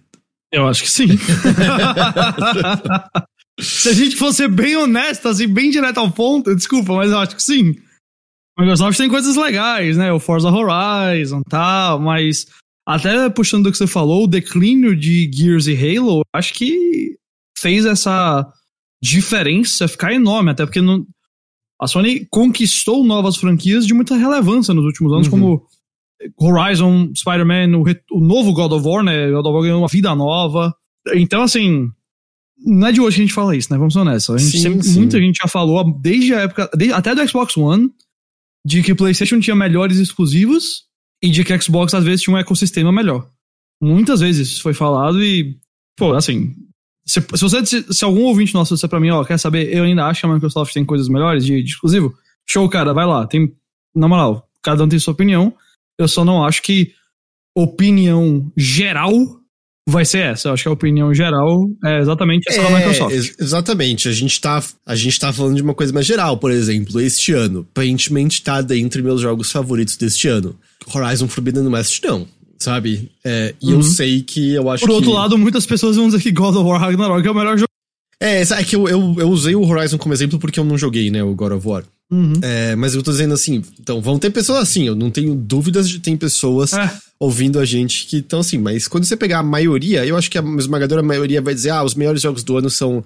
Eu acho que sim. Se a gente fosse bem honesto, assim, bem direto ao ponto, desculpa, mas eu acho que sim. A Microsoft tem coisas legais, né? O Forza Horizon e tal, mas até puxando do que você falou, o declínio de Gears e Halo, acho que fez essa diferença ficar enorme, até porque não, a Sony conquistou novas franquias de muita relevância nos últimos anos, uhum. como Horizon, Spider-Man, o, o, novo God of War, né? God of War ganhou uma vida nova. Então, assim, não é de hoje que a gente fala isso, né? Vamos ser honestos. A gente sim, sempre, sim. Muita gente já falou, desde a época, desde, até do Xbox One, de que PlayStation tinha melhores exclusivos e de que o Xbox às vezes tinha um ecossistema melhor. Muitas vezes isso foi falado e, pô, assim, se, se você se algum ouvinte nosso disser pra mim, ó, quer saber, eu ainda acho que a Microsoft tem coisas melhores de, de exclusivo, show, cara, vai lá. Tem, na moral, cada um tem sua opinião. Eu só não acho que opinião geral vai ser essa. Eu acho que a opinião geral é exatamente essa é, da Microsoft. Ex exatamente. A gente, tá, a gente tá falando de uma coisa mais geral. Por exemplo, este ano, aparentemente tá dentre meus jogos favoritos deste ano. Horizon Forbidden West, não. Sabe? É, e uhum. eu sei que eu acho Por outro que... lado, muitas pessoas vão dizer que God of War Ragnarok é o melhor jogo. É, é que eu, eu, eu usei o Horizon como exemplo porque eu não joguei, né, o God of War. Uhum. É, mas eu tô dizendo assim, então vão ter pessoas assim, eu não tenho dúvidas de ter pessoas é. ouvindo a gente que estão assim, mas quando você pegar a maioria, eu acho que a esmagadora maioria vai dizer, ah, os melhores jogos do ano são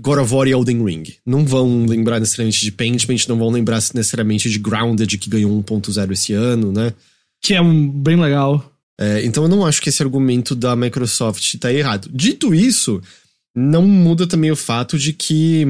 God of War e Elden Ring. Não vão lembrar necessariamente de Paintment, não vão lembrar necessariamente de Grounded, que ganhou 1.0 esse ano, né? Que é um, bem legal. É, então eu não acho que esse argumento da Microsoft tá errado. Dito isso, não muda também o fato de que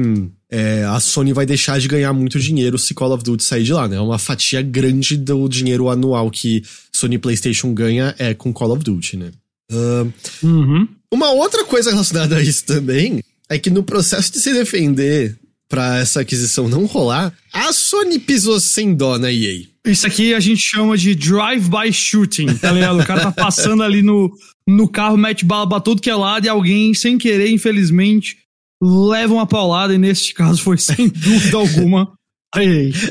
é, a Sony vai deixar de ganhar muito dinheiro se Call of Duty sair de lá, né? Uma fatia grande do dinheiro anual que Sony PlayStation ganha é com Call of Duty, né? Uh, uhum. Uma outra coisa relacionada a isso também é que no processo de se defender para essa aquisição não rolar, a Sony pisou sem dó na EA. Isso aqui a gente chama de drive-by shooting, tá ligado? O cara tá passando ali no, no carro, mete bala pra tudo que é lado e alguém, sem querer, infelizmente, leva uma paulada e nesse caso foi sem dúvida alguma.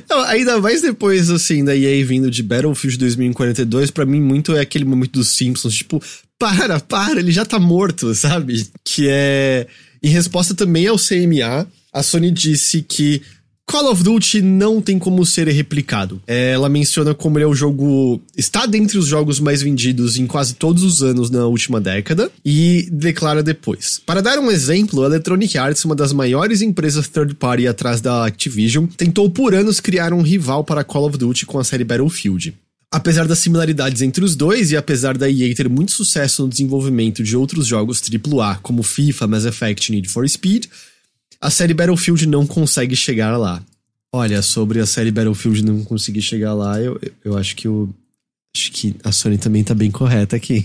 Não, ainda mais depois, assim, da EA vindo de Battlefield 2042, para mim muito é aquele momento dos Simpsons, tipo, para, para, ele já tá morto, sabe? Que é. Em resposta também ao CMA, a Sony disse que Call of Duty não tem como ser replicado. Ela menciona como ele é o jogo. está dentre os jogos mais vendidos em quase todos os anos na última década e declara depois. Para dar um exemplo, a Electronic Arts, uma das maiores empresas third party atrás da Activision, tentou por anos criar um rival para Call of Duty com a série Battlefield. Apesar das similaridades entre os dois e apesar da EA ter muito sucesso no desenvolvimento de outros jogos AAA como FIFA, Mass Effect e Need for Speed, a série Battlefield não consegue chegar lá. Olha, sobre a série Battlefield não conseguir chegar lá, eu, eu acho que o. Acho que a Sony também tá bem correta aqui.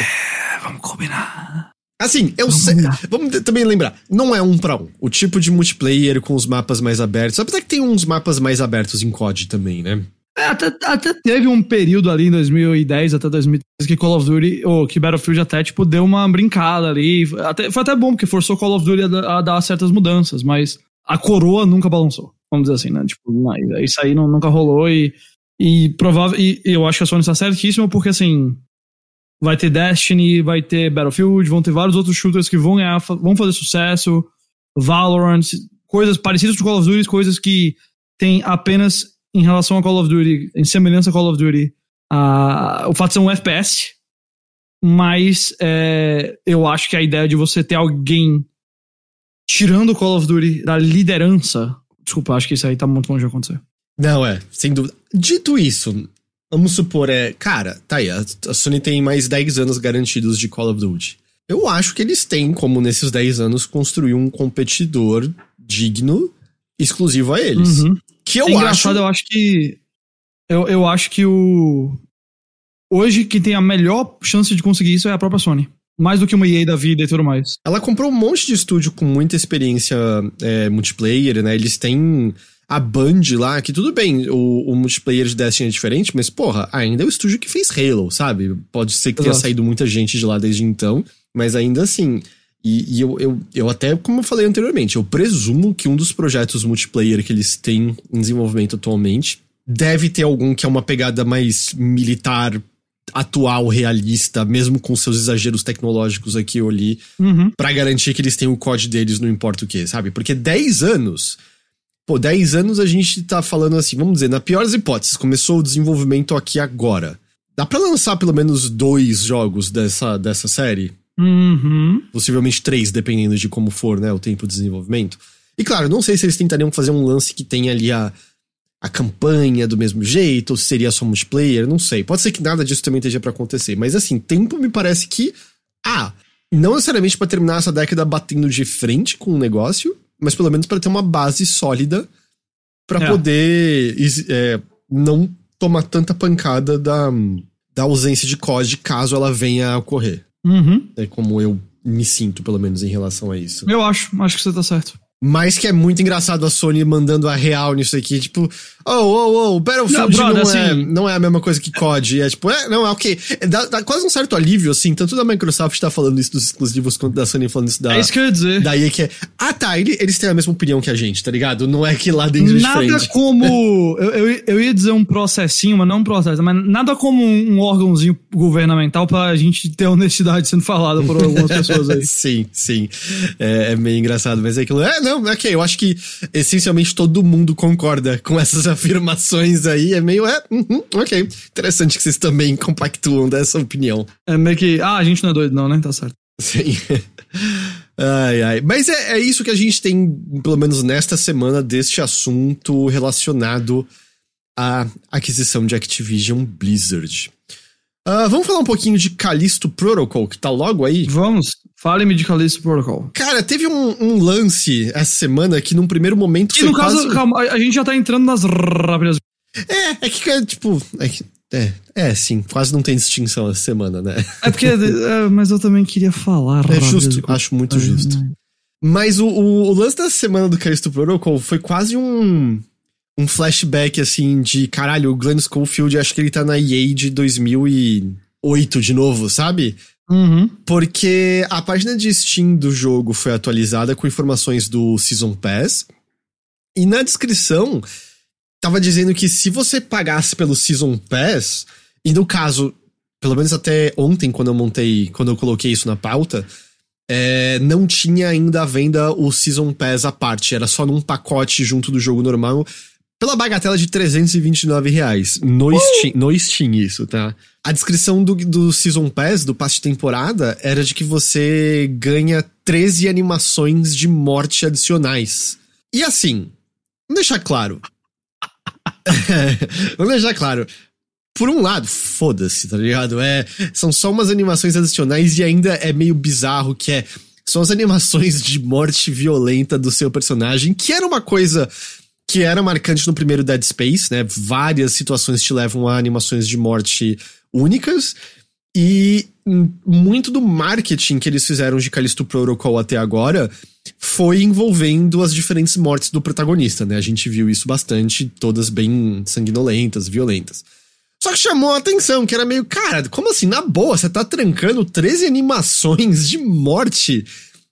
É, vamos combinar. Assim, eu vamos sei. Combinar. Vamos também lembrar, não é um para um. O tipo de multiplayer com os mapas mais abertos. Apesar que tem uns mapas mais abertos em COD também, né? Até, até teve um período ali em 2010 até 2013 que Call of Duty, ou que Battlefield até, tipo, deu uma brincada ali. Até, foi até bom, porque forçou Call of Duty a, a dar certas mudanças, mas a coroa nunca balançou. Vamos dizer assim, né? Tipo, isso aí não, nunca rolou e, e provável. E, eu acho que a Sony está certíssima, porque assim. Vai ter Destiny, vai ter Battlefield, vão ter vários outros shooters que vão ganhar, vão fazer sucesso. Valorant, coisas parecidas com Call of Duty, coisas que tem apenas em relação a Call of Duty, em semelhança a Call of Duty, a, o fato de ser um FPS, mas é, eu acho que a ideia de você ter alguém tirando o Call of Duty da liderança, desculpa, acho que isso aí tá muito longe de acontecer. Não, é, sem dúvida. Dito isso, vamos supor, é, cara, tá aí, a, a Sony tem mais 10 anos garantidos de Call of Duty. Eu acho que eles têm, como nesses 10 anos, construir um competidor digno, exclusivo a eles. Uhum. Que eu é engraçado, acho. eu acho que. Eu, eu acho que o. Hoje, quem tem a melhor chance de conseguir isso é a própria Sony. Mais do que uma EA da vida e tudo mais. Ela comprou um monte de estúdio com muita experiência é, multiplayer, né? Eles têm a Band lá, que tudo bem, o, o, multiplayer de Destiny é diferente, mas, porra, ainda é o estúdio que fez Halo, sabe? Pode ser que tenha Exato. saído muita gente de lá desde então, mas ainda assim. E, e eu, eu, eu até, como eu falei anteriormente, eu presumo que um dos projetos multiplayer que eles têm em desenvolvimento atualmente deve ter algum que é uma pegada mais militar, atual, realista, mesmo com seus exageros tecnológicos aqui ou ali, Uhum. Pra garantir que eles têm o código deles, não importa o que, sabe? Porque 10 anos. Pô, 10 anos a gente tá falando assim, vamos dizer, na pior das hipóteses, começou o desenvolvimento aqui agora. Dá pra lançar pelo menos dois jogos dessa, dessa série? Uhum. Possivelmente três, dependendo de como for, né, o tempo de desenvolvimento. E claro, não sei se eles tentariam fazer um lance que tenha ali a, a campanha do mesmo jeito, ou se seria só multiplayer, não sei. Pode ser que nada disso também esteja pra acontecer. Mas assim, tempo me parece que. Ah, não necessariamente pra terminar essa década batendo de frente com o negócio, mas pelo menos pra ter uma base sólida pra É. poder é, não tomar tanta pancada da, da ausência de COD caso ela venha a ocorrer. Uhum. É como eu me sinto, pelo menos, em relação a isso. Eu acho, acho que você tá certo. Mas que é muito engraçado a Sony mandando a real nisso aqui, tipo, oh, oh, oh, Battlefield Não, não, brother, é, assim- não é a mesma coisa que COD. É tipo, é, não, é ok. É, Dá, dá quase um certo alívio, assim, tanto da Microsoft tá falando isso dos exclusivos, quanto da Sony falando isso da, é isso que eu ia dizer. da EA, que é, ah tá, ele- eles têm a mesma opinião que a gente, tá ligado? Não é que lá dentro de Nada frente. como. Eu, eu, eu ia dizer um processinho, mas não um processo, mas nada como um, um órgãozinho governamental pra gente ter honestidade sendo falada por algumas pessoas aí. sim, sim. É, é meio engraçado, mas é aquilo. É, não, ok, eu acho que essencialmente todo mundo concorda com essas afirmações aí. É meio, é, uhum, ok. Interessante que vocês também compactuam dessa opinião. É meio que. Ah, a gente não é doido, não, né? Tá certo. Sim. Ai, ai. Mas é, é isso que a gente tem, pelo menos nesta semana, deste assunto relacionado à aquisição de Activision Blizzard. Ah, vamos falar um pouquinho de Callisto Protocol, que tá logo aí? Vamos, fale-me de Callisto Protocol. Cara, teve um, um lance essa semana que num primeiro momento Que foi no caso, quase... calma, a, a gente já tá entrando nas rápidas. É, é que, tipo... É, que- é, é, sim, quase não tem distinção essa semana, né? É porque. é, mas eu também queria falar. É justo, acho muito justo. Mas o, o, o lance da semana do Callisto Protocol foi quase um, um flashback, assim, de caralho, o Glenn Schofield, acho que ele tá na EA de 2008 de novo, sabe? Uhum. Porque a página de Steam do jogo foi atualizada com informações do Season Pass. E na descrição tava dizendo que se você pagasse pelo Season Pass, e no caso, pelo menos até ontem, quando eu montei, quando eu coloquei isso na pauta, é, não tinha ainda à venda o Season Pass à parte, era só num pacote junto do jogo normal, pela bagatela de 329 reais. No, Steam, no Steam, isso, tá? A descrição do, do Season Pass, do passe de temporada, era de que você ganha 13 animações de morte adicionais. E assim, vamos deixar claro. vamos deixar claro. Por um lado, foda-se, tá ligado? É, são só umas animações adicionais e ainda é meio bizarro que é. São as animações de morte violenta do seu personagem, que era uma coisa que era marcante no primeiro Dead Space, né? Várias situações te levam a animações de morte únicas. E muito do marketing que eles fizeram de Callisto Protocol até agora foi envolvendo as diferentes mortes do protagonista, né? A gente viu isso bastante, todas bem sanguinolentas, violentas. Só que chamou a atenção, que era meio, cara, como assim? Na boa, você tá trancando 13 animações de morte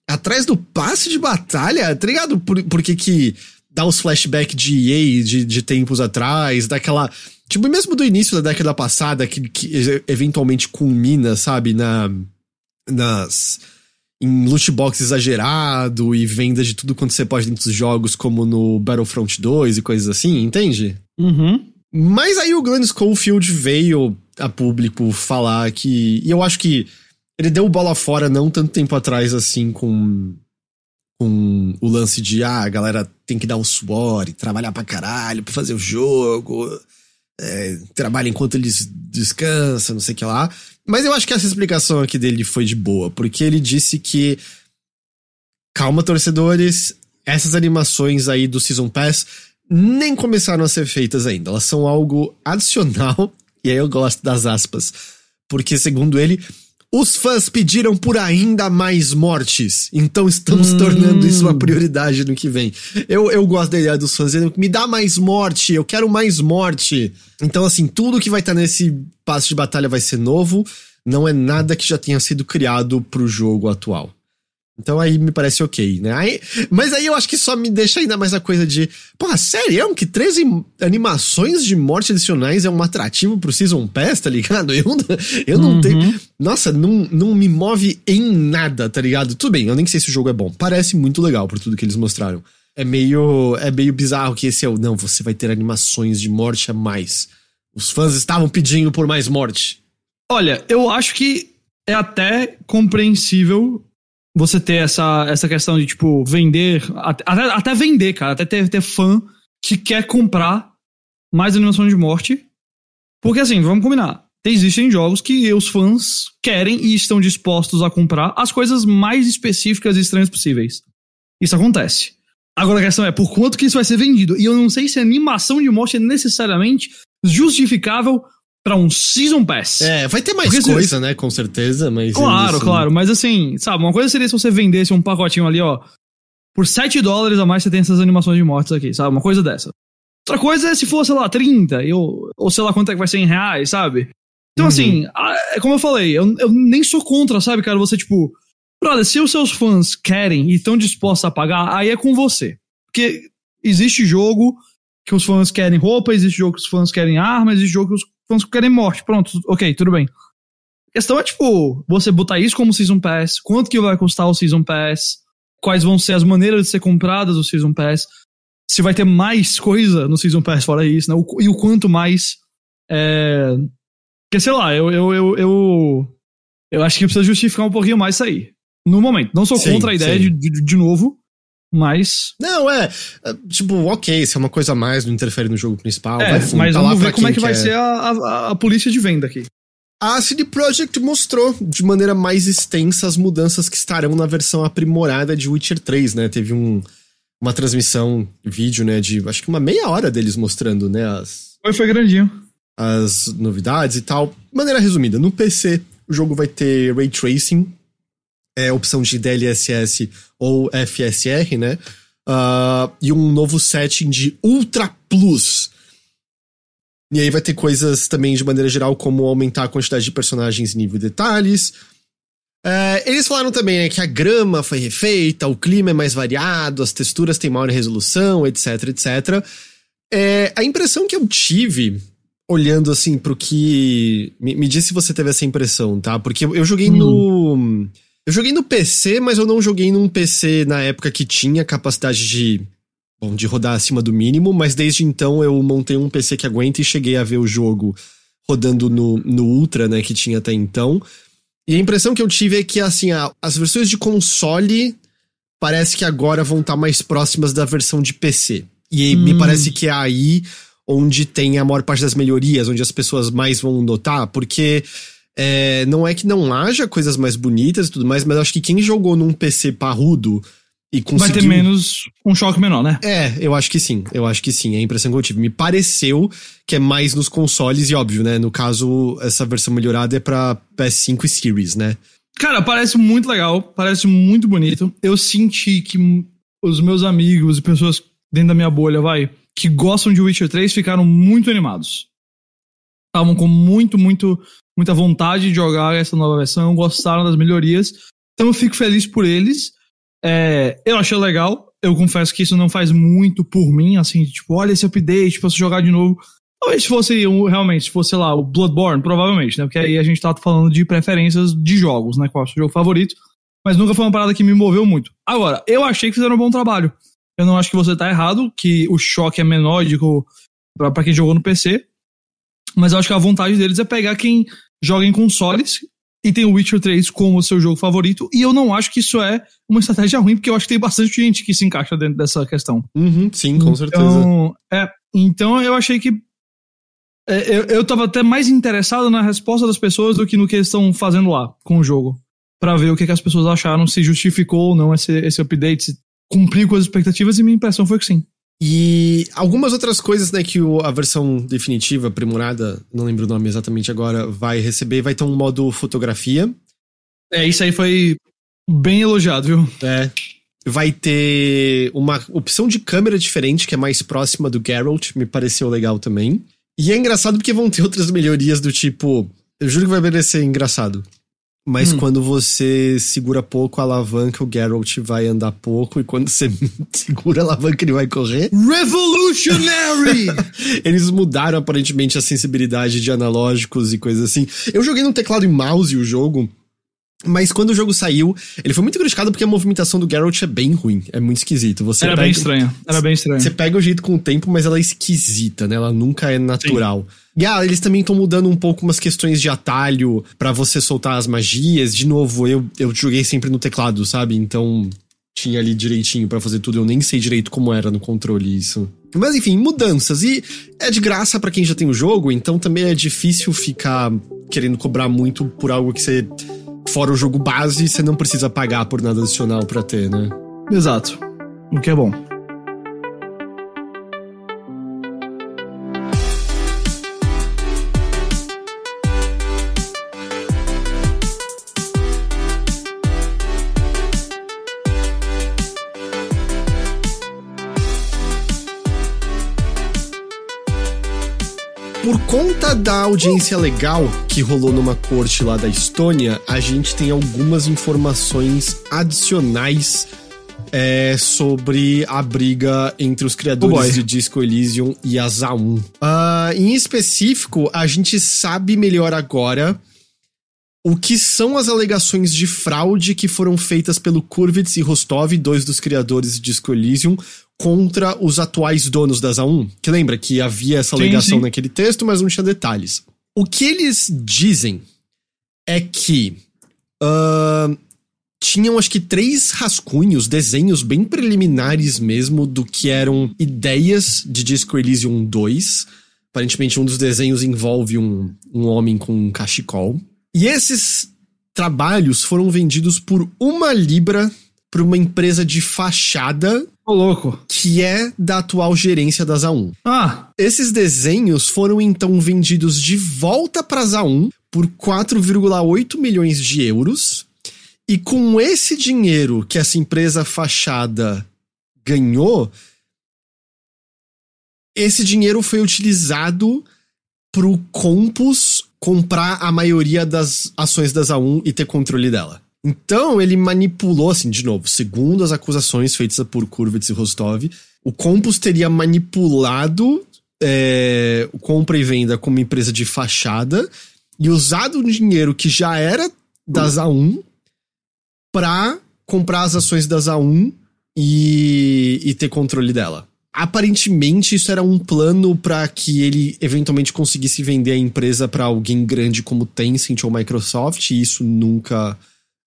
atrás do passe de batalha? Tá ligado? Por, por que que dá os flashbacks de EA de, de tempos atrás, daquela. Tipo, mesmo do início da década passada, que, que eventualmente culmina, sabe, na. nas. em loot box exagerado e venda de tudo quanto você pode dentro dos jogos, como no Battlefront 2 e coisas assim, entende? Uhum. Mas aí o Glenn Schofield veio a público falar que. E eu acho que ele deu bola fora não tanto tempo atrás assim com. Com o lance de, ah, a galera tem que dar um suor e trabalhar pra caralho pra fazer o jogo. é, trabalha enquanto eles descansam, não sei o que lá. Mas eu acho que essa explicação aqui dele foi de boa, porque ele disse que. Calma, torcedores, essas animações aí do Season Pass nem começaram a ser feitas ainda. Elas são algo adicional, e aí eu gosto das aspas. Porque, segundo ele, os fãs pediram por ainda mais mortes, então estamos hum. tornando isso uma prioridade no que vem. Eu, eu gosto da ideia dos fãs dizendo me dá mais morte, eu quero mais morte. Então, assim, tudo que vai estar tá nesse passo de batalha vai ser novo, não é nada que já tenha sido criado pro jogo atual. Então aí me parece ok, né? Aí, mas aí eu acho que só me deixa ainda mais a coisa de. Porra, sério? É que 13 animações de morte adicionais é um atrativo pro Season Pass, tá ligado? Eu, eu não uhum. tenho. Nossa, não, não me move em nada, tá ligado? Tudo bem, eu nem sei se o jogo é bom. Parece muito legal por tudo que eles mostraram. É meio. É meio bizarro que esse é o. Não, você vai ter animações de morte a mais. Os fãs estavam pedindo por mais morte. Olha, eu acho que é até compreensível você ter essa, essa questão de, tipo, vender. Até, até vender, cara. Até ter, ter fã que quer comprar mais animação de morte. Porque, assim, vamos combinar. Existem jogos que os fãs querem e estão dispostos a comprar as coisas mais específicas e estranhas possíveis. Isso acontece. Agora a questão é por quanto que isso vai ser vendido. E eu não sei se a animação de morte é necessariamente justificável para um Season Pass. É, vai ter mais Porque coisa, se... né? Com certeza, mas. Claro, claro. Mas assim, sabe, uma coisa seria se você vendesse um pacotinho ali, ó. Por 7 dólares a mais você tem essas animações de mortes aqui, sabe? Uma coisa dessa. Outra coisa é se for, sei lá, 30, ou, ou sei lá quanto é que vai ser em reais, sabe? Então, uhum. assim, é como eu falei, eu, eu nem sou contra, sabe, cara? Você, tipo, brother, se os seus fãs querem e estão dispostos a pagar, aí é com você. Porque existe jogo que os fãs querem roupa, existe jogo que os fãs querem armas, existe jogo que os fãs querem morte. Pronto, ok, tudo bem. A questão é, tipo, você botar isso como Season Pass, quanto que vai custar o Season Pass, quais vão ser as maneiras de ser compradas o Season Pass, se vai ter mais coisa no Season Pass fora isso, né? E o quanto mais. É... Porque, sei lá, eu, eu, eu, eu, eu acho que precisa justificar um pouquinho mais isso aí. No momento. Não sou sim, contra a ideia de, de, de novo, mas. Não, é. é tipo, ok, se é uma coisa a mais, não interfere no jogo principal. É, vai mas tá vamos ver como é que vai ser a, a, a, polícia de venda aqui. A CD Projekt mostrou de maneira mais extensa as mudanças que estarão na versão aprimorada de Witcher 3, né? Teve um, uma transmissão, vídeo, né? De acho que uma meia hora deles mostrando, né? As, foi, foi grandinho. As novidades e tal. Maneira resumida, no PC o jogo vai ter Ray Tracing, é, opção de DLSS ou FSR, né? Uh, e um novo setting de Ultra Plus. E aí vai ter coisas também de maneira geral, como aumentar a quantidade de personagens em nível de detalhes. É, eles falaram também né, que a grama foi refeita, o clima é mais variado, as texturas têm maior resolução, etc, etc. É, a impressão que eu tive, olhando assim pro que. Me, me diz se você teve essa impressão, tá? Porque eu, eu joguei hum. no eu joguei no PC, mas eu não joguei num PC na época que tinha capacidade de, bom, de rodar acima do mínimo, mas desde então eu montei um PC que aguenta e cheguei a ver o jogo rodando no, no Ultra, né, que tinha até então. E a impressão que eu tive é que, assim, a, as versões de console parece que agora vão estar tá mais próximas da versão de PC. E hum. me parece que é aí onde tem a maior parte das melhorias, onde as pessoas mais vão notar, porque é, não é que não haja coisas mais bonitas e tudo mais, mas acho que quem jogou num PC parrudo e conseguiu... Vai ter menos, um choque menor, né? É, eu acho que sim, eu acho que sim, é a impressão que eu tive. Me pareceu que é mais nos consoles, e óbvio, né, no caso, essa versão melhorada é pra PS5 e Series, né? Cara, parece muito legal, parece muito bonito. Eu senti que os meus amigos e pessoas dentro da minha bolha, vai, que gostam de Witcher 3 ficaram muito animados. Estavam com muito, muito muita vontade de jogar essa nova versão, gostaram das melhorias. Então eu fico feliz por eles. É, eu achei legal. Eu confesso que isso não faz muito por mim, assim, tipo, olha esse update, posso jogar de novo. Talvez se fosse realmente, se fosse, sei lá, o Bloodborne, provavelmente, né? Porque aí a gente tá falando de preferências de jogos, né? Qual é o seu jogo favorito. Mas nunca foi uma parada que me moveu muito. Agora, eu achei que fizeram um bom trabalho. Eu não acho que você tá errado, que o choque é menor de, pra quem jogou no PC. Mas eu acho que a vontade deles é pegar quem joga em consoles e tem o Witcher 3 como seu jogo favorito. E eu não acho que isso é uma estratégia ruim, porque eu acho que tem bastante gente que se encaixa dentro dessa questão. Uhum, sim, com então, certeza. É, então eu achei que É, eu, eu tava até mais interessado na resposta das pessoas do que no que eles estão fazendo lá com o jogo. Pra ver o que, que as pessoas acharam, se justificou ou não esse, esse update, se cumpriu com as expectativas, e minha impressão foi que sim. E algumas outras coisas, né, que o, a versão definitiva, aprimorada, não lembro o nome exatamente agora, vai receber. Vai ter um modo fotografia. É, isso aí foi bem elogiado, viu? É. Vai ter uma opção de câmera diferente, que é mais próxima do Geralt, me pareceu legal também. E é engraçado porque vão ter outras melhorias do tipo. Eu juro que vai parecer engraçado. Mas Hum. quando você segura pouco a alavanca, o Geralt vai andar pouco. E quando você segura a alavanca, ele vai correr. Revolutionary! Eles mudaram aparentemente a sensibilidade de analógicos e coisas assim. Eu joguei no teclado e mouse o jogo. Mas quando o jogo saiu, ele foi muito criticado porque a movimentação do Geralt é bem ruim. É muito esquisito. Você Era pega- bem estranho. Era bem estranho. Você pega o jeito com o tempo, mas ela é esquisita, né? Ela nunca é natural. E ah, eles também estão mudando um pouco umas questões de atalho pra você soltar as magias. De novo, eu, eu joguei sempre no teclado, sabe? Então tinha ali direitinho pra fazer tudo. Eu nem sei direito como era no controle isso. Mas enfim, mudanças. E é de graça pra quem já tem o jogo, então também é difícil ficar querendo cobrar muito por algo que você. Fora o jogo base, você não precisa pagar por nada adicional pra ter, né? Exato. O que é bom. Conta da audiência legal que rolou numa corte lá da Estônia, a gente tem algumas informações adicionais é, sobre a briga entre os Oh, criadores boy. de Disco Elysium e a Zaun. Ah, em específico, a gente sabe melhor agora o que são as alegações de fraude que foram feitas pelo Kurvitz e Rostov, dois dos criadores de Disco Elysium, contra os atuais donos da Zaun. Que lembra que havia essa alegação sim. naquele texto, mas não tinha detalhes. O que eles dizem é que ahn, tinham acho que três rascunhos, desenhos bem preliminares mesmo do que eram ideias de Disco Elysium 2. Aparentemente um dos desenhos envolve um, um homem com um cachecol. E esses trabalhos foram vendidos por uma libra para uma empresa de fachada Ô, louco. que é da atual gerência da Zaun. Ah, Esses desenhos foram então vendidos de volta para Zaun por 4,8 milhões de euros. E com esse dinheiro que essa empresa fachada ganhou, esse dinheiro foi utilizado pro Compus comprar a maioria das ações da Zaun e ter controle dela. Então ele manipulou, assim, de novo, segundo as acusações feitas por Kurvitz e Rostov, o Compus teria manipulado é, compra e venda como empresa de fachada e usado o dinheiro que já era da Zaun pra comprar as ações da Zaun e, e ter controle dela. Aparentemente, isso era um plano para que ele eventualmente conseguisse vender a empresa para alguém grande como Tencent ou Microsoft, e isso nunca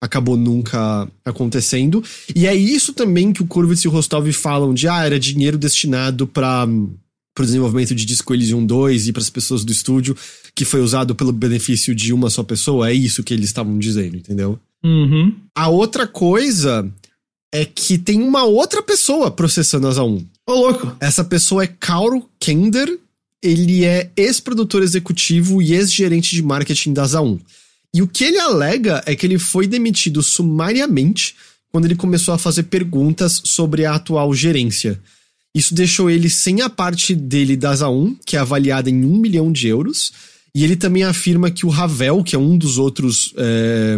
acabou nunca acontecendo. E é isso também que o Kurvitz e o Rostov falam de ah, era dinheiro destinado para o desenvolvimento de Disco Elysium 2 e para as pessoas do estúdio, que foi usado pelo benefício de uma só pessoa. É isso que eles estavam dizendo, entendeu? uhum. A outra coisa é que tem uma outra pessoa processando a Zaun. Ô, louco. Essa pessoa é Carl Kender. Ele é ex-produtor executivo e ex-gerente de marketing da Zaun. E o que ele alega é que ele foi demitido sumariamente quando ele começou a fazer perguntas sobre a atual gerência. Isso deixou ele sem a parte dele da Zaun, que é avaliada em um milhão de euros. E ele também afirma que o Ravel, que é um dos outros é,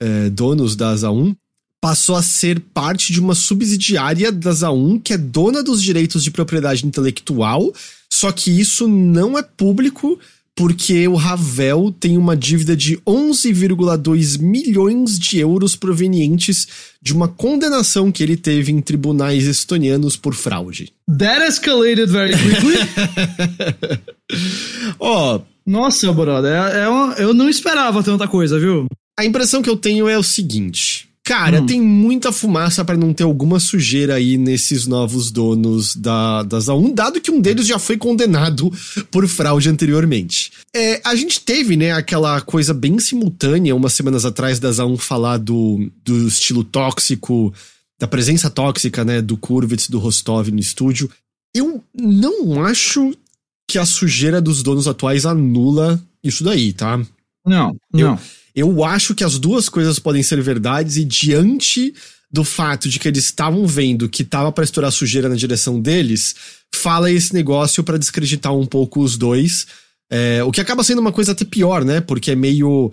é, donos da Zaun, passou a ser parte de uma subsidiária da Zaun, que é dona dos direitos de propriedade intelectual, só que isso não é público porque o Ravel tem uma dívida de 11,2 milhões de euros provenientes de uma condenação que ele teve em tribunais estonianos por fraude. That escalated very quickly. Ó, Nossa, brother. É, é uma- eu não esperava tanta coisa, viu? a impressão que eu tenho é o seguinte: Cara, Hum. tem muita fumaça pra não ter alguma sujeira aí nesses novos donos da, da Z1, dado que um deles já foi condenado por fraude anteriormente. É, a gente teve, né, aquela coisa bem simultânea, umas semanas atrás, da Z1 falar do, do estilo tóxico, da presença tóxica, né, do Kurvitz, do Rostov no estúdio. Eu não acho que a sujeira dos donos atuais anula isso daí, tá? Não, Eu- não. Eu acho que as duas coisas podem ser verdades e diante do fato de que eles estavam vendo que tava pra estourar sujeira na direção deles, fala esse negócio pra descreditar um pouco os dois. É, o que acaba sendo uma coisa até pior, né? Porque é meio.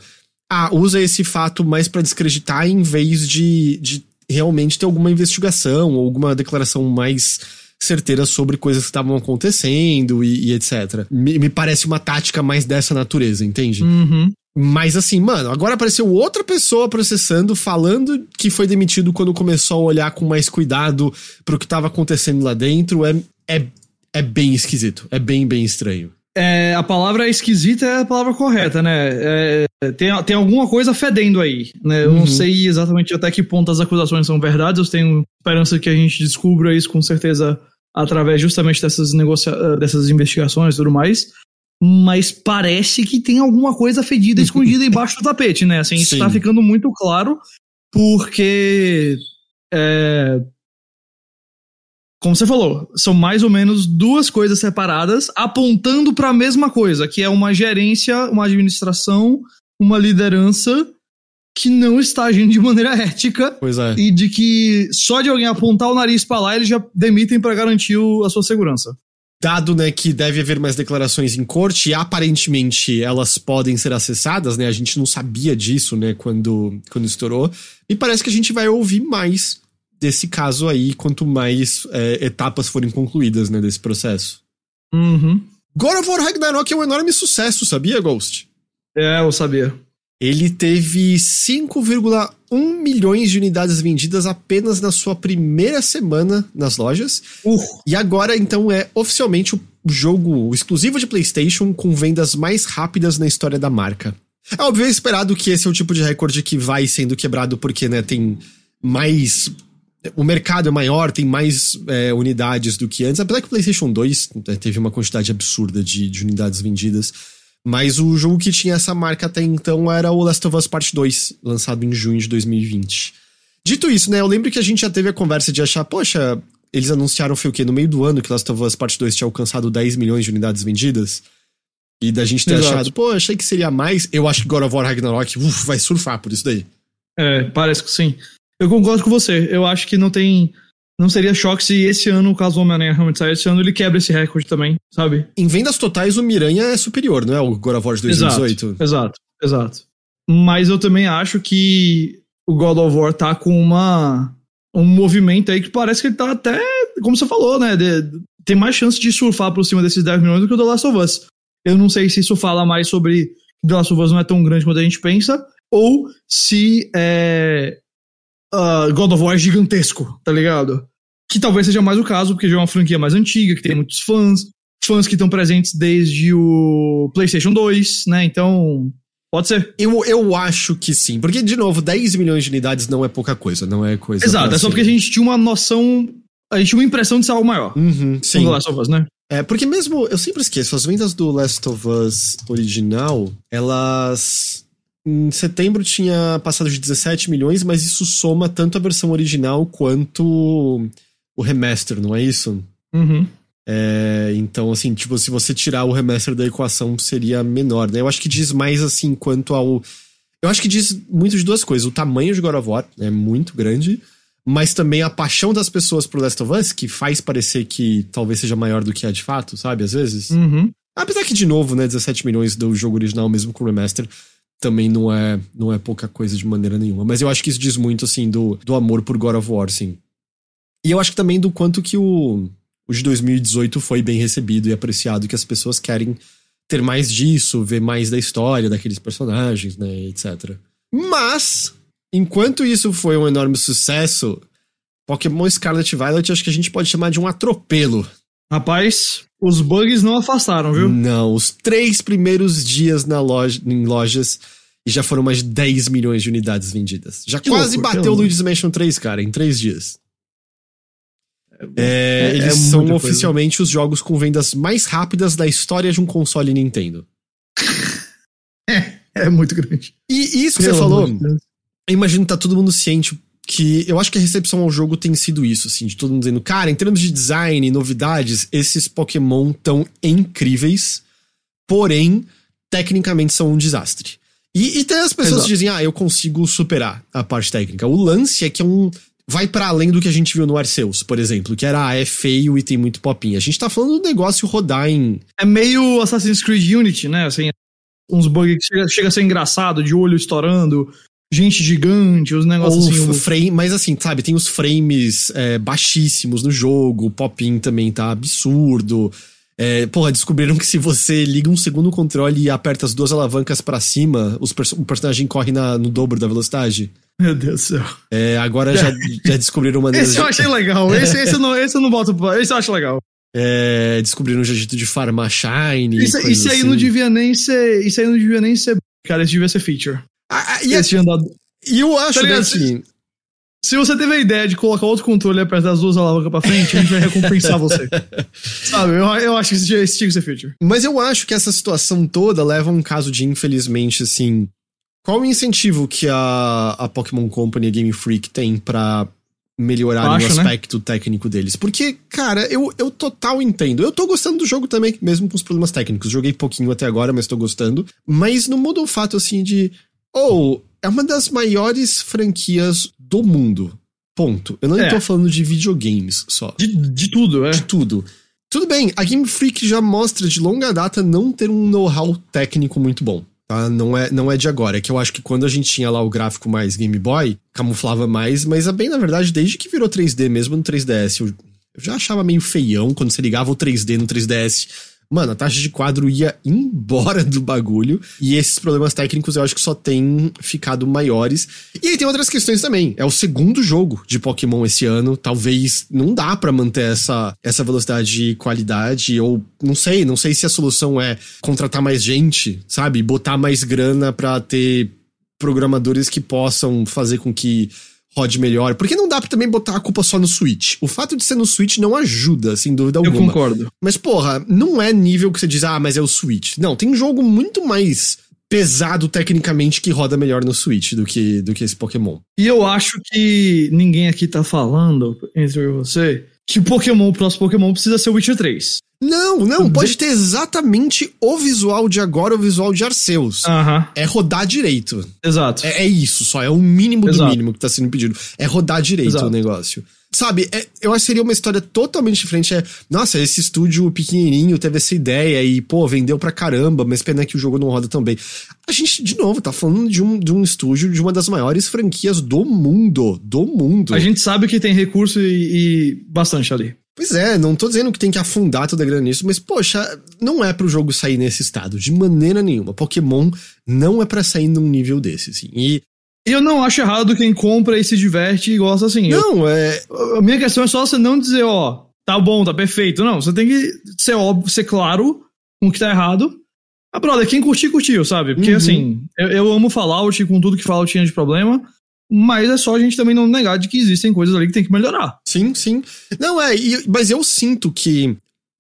Ah, usa esse fato mais pra descreditar em vez de, de realmente ter alguma investigação ou alguma declaração mais certeira sobre coisas que estavam acontecendo e, e etc. Me, me parece uma tática mais dessa natureza, entende? Uhum. Mas assim, mano, agora apareceu outra pessoa processando, falando que foi demitido quando começou a olhar com mais cuidado pro que tava acontecendo lá dentro. É, é, é bem esquisito. É bem, bem estranho. É, a palavra esquisita é a palavra correta, né? É, tem, tem alguma coisa fedendo aí, né? Eu Uhum. não sei exatamente até que ponto as acusações são verdades, eu tenho esperança que a gente descubra isso com certeza através justamente dessas, negocia eh, dessas investigações e tudo mais. Mas parece que tem alguma coisa fedida escondida embaixo do tapete, né? Assim, isso Sim. tá ficando muito claro, porque. é, como você falou, são mais ou menos duas coisas separadas apontando para a mesma coisa, que é uma gerência, uma administração, uma liderança que não está agindo de maneira ética Pois é. e de que só de alguém apontar o nariz para lá eles já demitem para garantir o- a sua segurança. Dado, né, que deve haver mais declarações em corte e aparentemente elas podem ser acessadas, né? A gente não sabia disso, né, quando, quando estourou. E parece que a gente vai ouvir mais desse caso aí, quanto mais é, etapas forem concluídas, né, desse processo. Uhum. God of War Ragnarok é um enorme sucesso, sabia, Ghost? É, eu sabia. Ele teve 5,1 milhões de unidades vendidas apenas na sua primeira semana nas lojas. Uh, E agora, então, é oficialmente o jogo exclusivo de PlayStation com vendas mais rápidas na história da marca. É óbvio é esperado que esse é o tipo de recorde que vai sendo quebrado porque, né, tem mais. O mercado é maior, tem mais é, unidades do que antes. Apesar que o PlayStation 2 né, teve uma quantidade absurda de, de unidades vendidas. Mas o jogo que tinha essa marca até então era o Last of Us Part 2, lançado em junho de 2020. Dito isso, né, eu lembro que a gente já teve a conversa de achar, poxa, eles anunciaram foi o quê? No meio do ano que Last of Us Part 2 tinha alcançado 10 milhões de unidades vendidas. E da gente ter Exato. achado, pô, achei que seria mais. Eu acho que God of War Ragnarok uf, vai surfar por isso daí. é, parece que sim. Eu concordo com você. Eu acho que não tem. Não seria choque se esse ano, o caso do Homem-Aranha realmente sair esse ano, ele quebra esse recorde também, sabe? Em vendas totais, o Miranha é superior, não é? O God of War de 2018. Exato, exato, exato. Mas eu também acho que o God of War tá com uma um movimento aí que parece que ele tá até, como você falou, né? de- tem mais chance de surfar por cima desses 10 milhões do que o The Last of Us. Eu não sei se isso fala mais sobre que The Last of Us não é tão grande quanto a gente pensa, ou se é, ah, God of War é gigantesco, tá ligado? Que talvez seja mais o caso, porque já é uma franquia mais antiga, que tem muitos fãs, fãs que estão presentes desde o PlayStation 2, né? Então, pode ser. Eu, eu acho que sim. Porque, de novo, 10 milhões de unidades não é pouca coisa, não é coisa. Exato, é só porque a gente tinha uma noção, a gente tinha uma impressão de ser algo maior. Uhum, sim. The Last of Us, né? É, porque mesmo, eu sempre esqueço, as vendas do Last of Us original, elas. Em setembro tinha passado de 17 milhões, mas isso soma tanto a versão original quanto o remaster, não é isso? Uhum. É, então, assim, tipo, se você tirar o remaster da equação, seria menor, né? Eu acho que diz mais, assim, quanto ao. Eu acho que diz muito de duas coisas. O tamanho de God of War é muito grande, mas também a paixão das pessoas pro Last of Us, que faz parecer que talvez seja maior do que é de fato, sabe? Às vezes. Uhum. Apesar que, de novo, né, 17 milhões do jogo original, mesmo com o remaster, também não é, não é pouca coisa de maneira nenhuma. Mas eu acho que isso diz muito, assim, do, do amor por God of War, sim. E eu acho que também do quanto que o, o de 2018 foi bem recebido e apreciado, que as pessoas querem ter mais disso, ver mais da história daqueles personagens, né, etc. Mas, enquanto isso foi um enorme sucesso, Pokémon Scarlet Violet acho que a gente pode chamar de um atropelo. Rapaz, os bugs não afastaram, viu? Não, os três primeiros dias na loja, em lojas e já foram mais de 10 milhões de unidades vendidas. Já Que quase louco, bateu o. Luigi's Mansion 3, cara, em 3 dias. É, é eles muita são coisa. oficialmente os jogos com vendas mais rápidas da história de um console Nintendo. É muito grande. E isso que Pelo você falou, de eu imagino que tá todo mundo ciente que eu acho que a recepção ao jogo tem sido isso, assim, de todo mundo dizendo, cara, em termos de design e novidades, esses Pokémon tão incríveis, porém, tecnicamente são um desastre. E, e tem as pessoas Exato. que dizem, ah, eu consigo superar a parte técnica. O lance é que é um. Vai para além do que a gente viu no Arceus, por exemplo, que era, ah, é feio e tem muito popinho. A gente tá falando do negócio rodar em. É meio Assassin's Creed Unity, né? Assim, uns bugs que chega, chega a ser engraçado, de olho estourando, gente gigante, os negócios assim. frame, mas assim, sabe, tem os frames é, baixíssimos no jogo, o pop-in também tá absurdo. É, porra, descobriram que se você liga um segundo controle e aperta as duas alavancas pra cima, os perso- o personagem corre na- no dobro da velocidade. Meu Deus do céu. É, agora já, já descobriram maneiras Esse eu achei legal. Esse, esse, eu não, esse eu não boto. Esse eu acho legal. é, descobriram um jeito de farmar shine. Isso, isso aí assim. não devia nem ser. Isso aí não devia nem ser. Cara, isso devia ser feature. Ah, ah, e, Esse tinha dado. e eu acho Tá ligado? assim, Se você teve a ideia de colocar outro controle e apertar as duas alavancas pra frente, a gente vai recompensar você. Sabe? Eu, eu acho que isso tinha, que ser feature. Mas eu acho que essa situação toda leva a um caso de, infelizmente, assim. Qual o incentivo que a, a Pokémon Company e a Game Freak tem pra melhorar o né? aspecto técnico deles? Porque, cara, eu, eu total entendo. Eu tô gostando do jogo também, mesmo com os problemas técnicos. Joguei pouquinho até agora, mas tô gostando. Mas não muda o fato, assim, de. Oh, é uma das maiores franquias do mundo. Ponto. Eu não É. tô falando de videogames só De, de tudo, é. de tudo. Tudo bem, a Game Freak já mostra de longa data não ter um know-how técnico muito bom. Tá? Não, é, não é de agora. É que eu acho que quando a gente tinha lá o gráfico mais Game Boy, camuflava mais, mas é bem, na verdade, desde que virou 3D mesmo no 3DS. Eu, eu já achava meio feião quando você ligava o 3D no 3DS. Mano, a taxa de quadro ia embora do bagulho. E esses problemas técnicos eu acho que só têm ficado maiores. E aí tem outras questões também. É o segundo jogo de Pokémon esse ano. Talvez não dá pra manter essa, essa velocidade e qualidade. Ou não sei, não sei se a solução é contratar mais gente, sabe? Botar mais grana pra ter programadores que possam fazer com que rode melhor. Porque não dá pra também botar a culpa só no Switch. O fato de ser no Switch não ajuda, sem dúvida Eu alguma. concordo. Mas, porra, não é nível que você diz, ah, mas é o Switch. Não, tem um jogo muito mais pesado tecnicamente que roda melhor no Switch do que, do que esse Pokémon. E eu acho que ninguém aqui tá falando, entre eu e você, que o Pokémon, o próximo Pokémon precisa ser o Witcher 3. Não, não, pode ter exatamente o visual de agora, o visual de Arceus. Aham, É rodar direito. exato. É, é isso só, é o mínimo do Exato. mínimo que tá sendo pedido. É rodar direito Exato. o negócio. Sabe, é- eu acho que seria uma história totalmente diferente. É, nossa, esse estúdio pequenininho teve essa ideia e, pô, vendeu pra caramba, mas pena que o jogo não roda tão bem. A gente, de novo, tá falando de um, de um estúdio de uma das maiores franquias do mundo. Do mundo. A gente sabe que tem recurso e, e bastante ali. Pois é, não tô dizendo que tem que afundar toda a grana nisso, mas, poxa, não é pro jogo sair nesse estado, de maneira nenhuma. Pokémon não é pra sair num nível desse, assim. E eu não acho errado quem compra e se diverte e gosta assim. Eu- não, é. a minha questão é só você não dizer, ó, tá bom, tá perfeito. Não, você tem que ser óbvio, ser claro com o que tá errado. Ah, brother, quem curtir, curtiu, sabe? Porque Uhum. assim, eu, eu amo Fallout com tudo que Fallout tinha de problema, mas é só a gente também não negar de que existem coisas ali que tem que melhorar. Sim, sim. Não, é, e- mas eu sinto que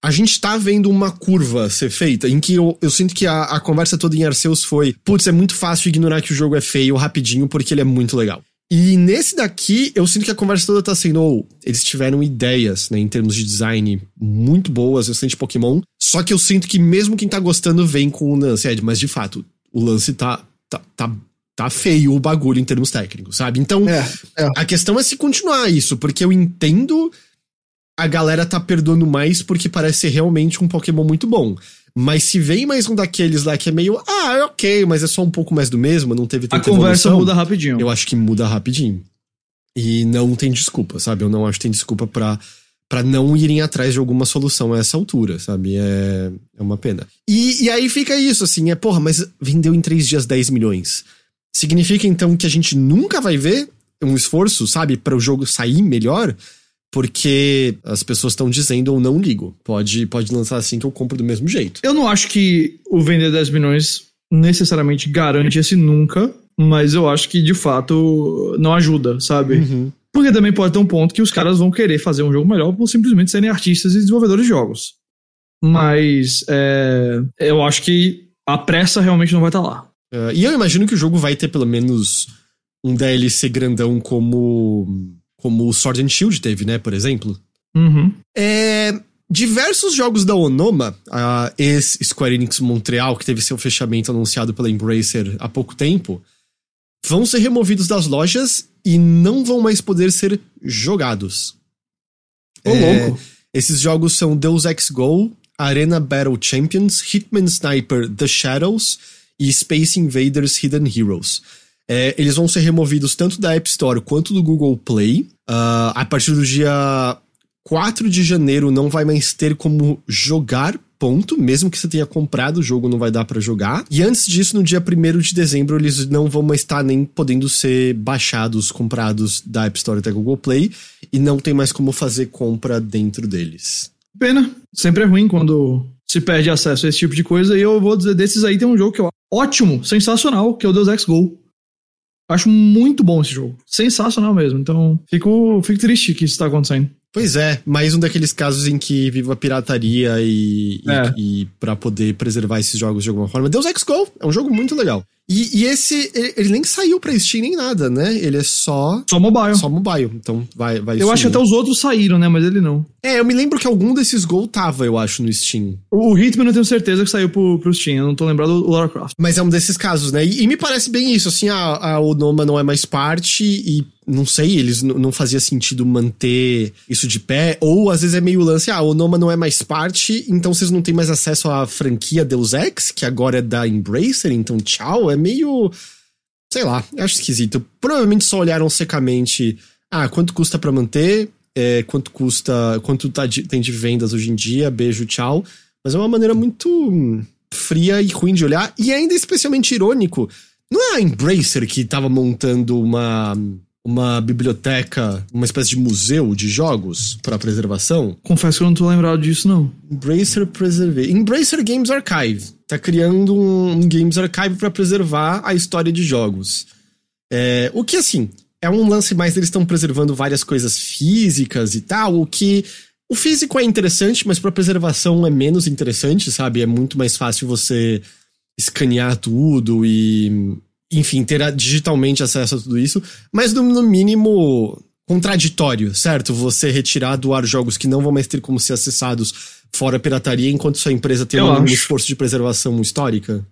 a gente tá vendo uma curva ser feita, em que eu, eu sinto que a, a conversa toda em Arceus foi: putz, é muito fácil ignorar que o jogo é feio rapidinho porque ele é muito legal. E nesse daqui, eu sinto que a conversa toda tá sendo, ou eles tiveram ideias, né, em termos de design muito boas, bastante Pokémon. Só que eu sinto que mesmo quem tá gostando vem com o lance, Ed, mas de fato, o lance tá, tá, tá, tá feio o bagulho em termos técnicos, sabe? Então, É, é. a questão é se continuar isso, porque eu entendo a galera tá perdoando mais porque parece ser realmente um Pokémon muito bom. Mas se vem mais um daqueles lá que é meio, ah, é ok, mas é só um pouco mais do mesmo, não teve A tanta conversa evolução, muda rapidinho. eu acho que muda rapidinho. E não tem desculpa, sabe? Eu não acho que tem desculpa pra, pra não irem atrás de alguma solução a essa altura, sabe? É, é uma pena. E, e aí fica isso, assim, é, porra, mas vendeu em três dias 10 milhões. Significa então que a gente nunca vai ver um esforço, sabe, para o jogo sair melhor? Porque as pessoas estão dizendo ou não ligo. Pode, pode lançar assim que eu compro do mesmo jeito. Eu não acho que o vender 10 milhões necessariamente garante esse nunca, mas eu acho que de fato não ajuda, sabe? Uhum. Porque também pode ter um ponto que os caras vão querer fazer um jogo melhor por simplesmente serem artistas e desenvolvedores de jogos. Mas é, eu acho que a pressa realmente não vai estar lá. Uh, e eu imagino que o jogo vai ter pelo menos um DLC grandão como, como o Sword and Shield teve, né, por exemplo. Uhum. É, diversos jogos da Onoma, a ex-Square Enix Montreal, que teve seu fechamento anunciado pela Embracer há pouco tempo, vão ser removidos das lojas e não vão mais poder ser jogados. Ô, louco. Esses jogos são Deus Ex Go, Arena Battle Champions, Hitman Sniper The Shadows e Space Invaders Hidden Heroes. É, eles vão ser removidos tanto da App Store quanto do Google Play. Uh, a partir do dia 4 de janeiro não vai mais ter como jogar ponto, mesmo que você tenha comprado o jogo, não vai dar para jogar. E antes disso, no dia 1 de dezembro, eles não vão mais estar nem podendo ser baixados, comprados da App Store até Google Play, e não tem mais como fazer compra dentro deles. Pena. Sempre é ruim quando se perde acesso a esse tipo de coisa, e eu vou dizer, desses aí tem um jogo que é ótimo, sensacional, que é o Deus Ex Go. Acho muito bom esse jogo. Sensacional mesmo. Então, fico, fico triste que isso está acontecendo. Pois é, mais um daqueles casos em que viva a pirataria e, É. e, e para poder preservar esses jogos de alguma forma. Deus Ex Go é um jogo muito legal. E, e esse, ele, ele nem saiu pra Steam nem nada, né? Ele é só Só mobile. só mobile, então vai vai eu acho que sumir. até os outros saíram, né? Mas ele não. É, eu me lembro que algum desses Go tava, eu acho, no Steam. O o Hitman eu tenho certeza que saiu pro, pro Steam. Eu não tô lembrado do Lara Croft. Mas é um desses casos, né? E, e me parece bem isso, assim, a, a Onoma não é mais parte e não sei, eles não fazia sentido manter isso de pé, ou às vezes é meio lance, ah, a Onoma não é mais parte, então vocês não têm mais acesso à franquia Deus Ex, que agora é da Embracer, então tchau, é meio, sei lá, acho esquisito. Provavelmente só olharam secamente, ah, quanto custa pra manter, é, quanto custa, quanto tá de- tem de vendas hoje em dia, beijo, tchau, mas é uma maneira muito fria e ruim de olhar, e ainda especialmente irônico. Não é a Embracer que tava montando uma, uma biblioteca, uma espécie de museu de jogos para preservação? Confesso que eu não tô lembrado disso, não. Embracer Preserve. Embracer Games Archive. Tá criando um, um Games Archive para preservar a história de jogos. É, o que, assim, é um lance mais deles estão preservando várias coisas físicas e tal, o que. O físico é interessante, mas pra preservação é menos interessante, sabe? É muito mais fácil você escanear tudo e. Enfim, ter digitalmente acesso a tudo isso. Mas no, no mínimo contraditório, certo? Você retirar do ar jogos que não vão mais ter como ser acessados fora a pirataria, enquanto sua empresa tem Eu um acho. esforço de preservação histórica.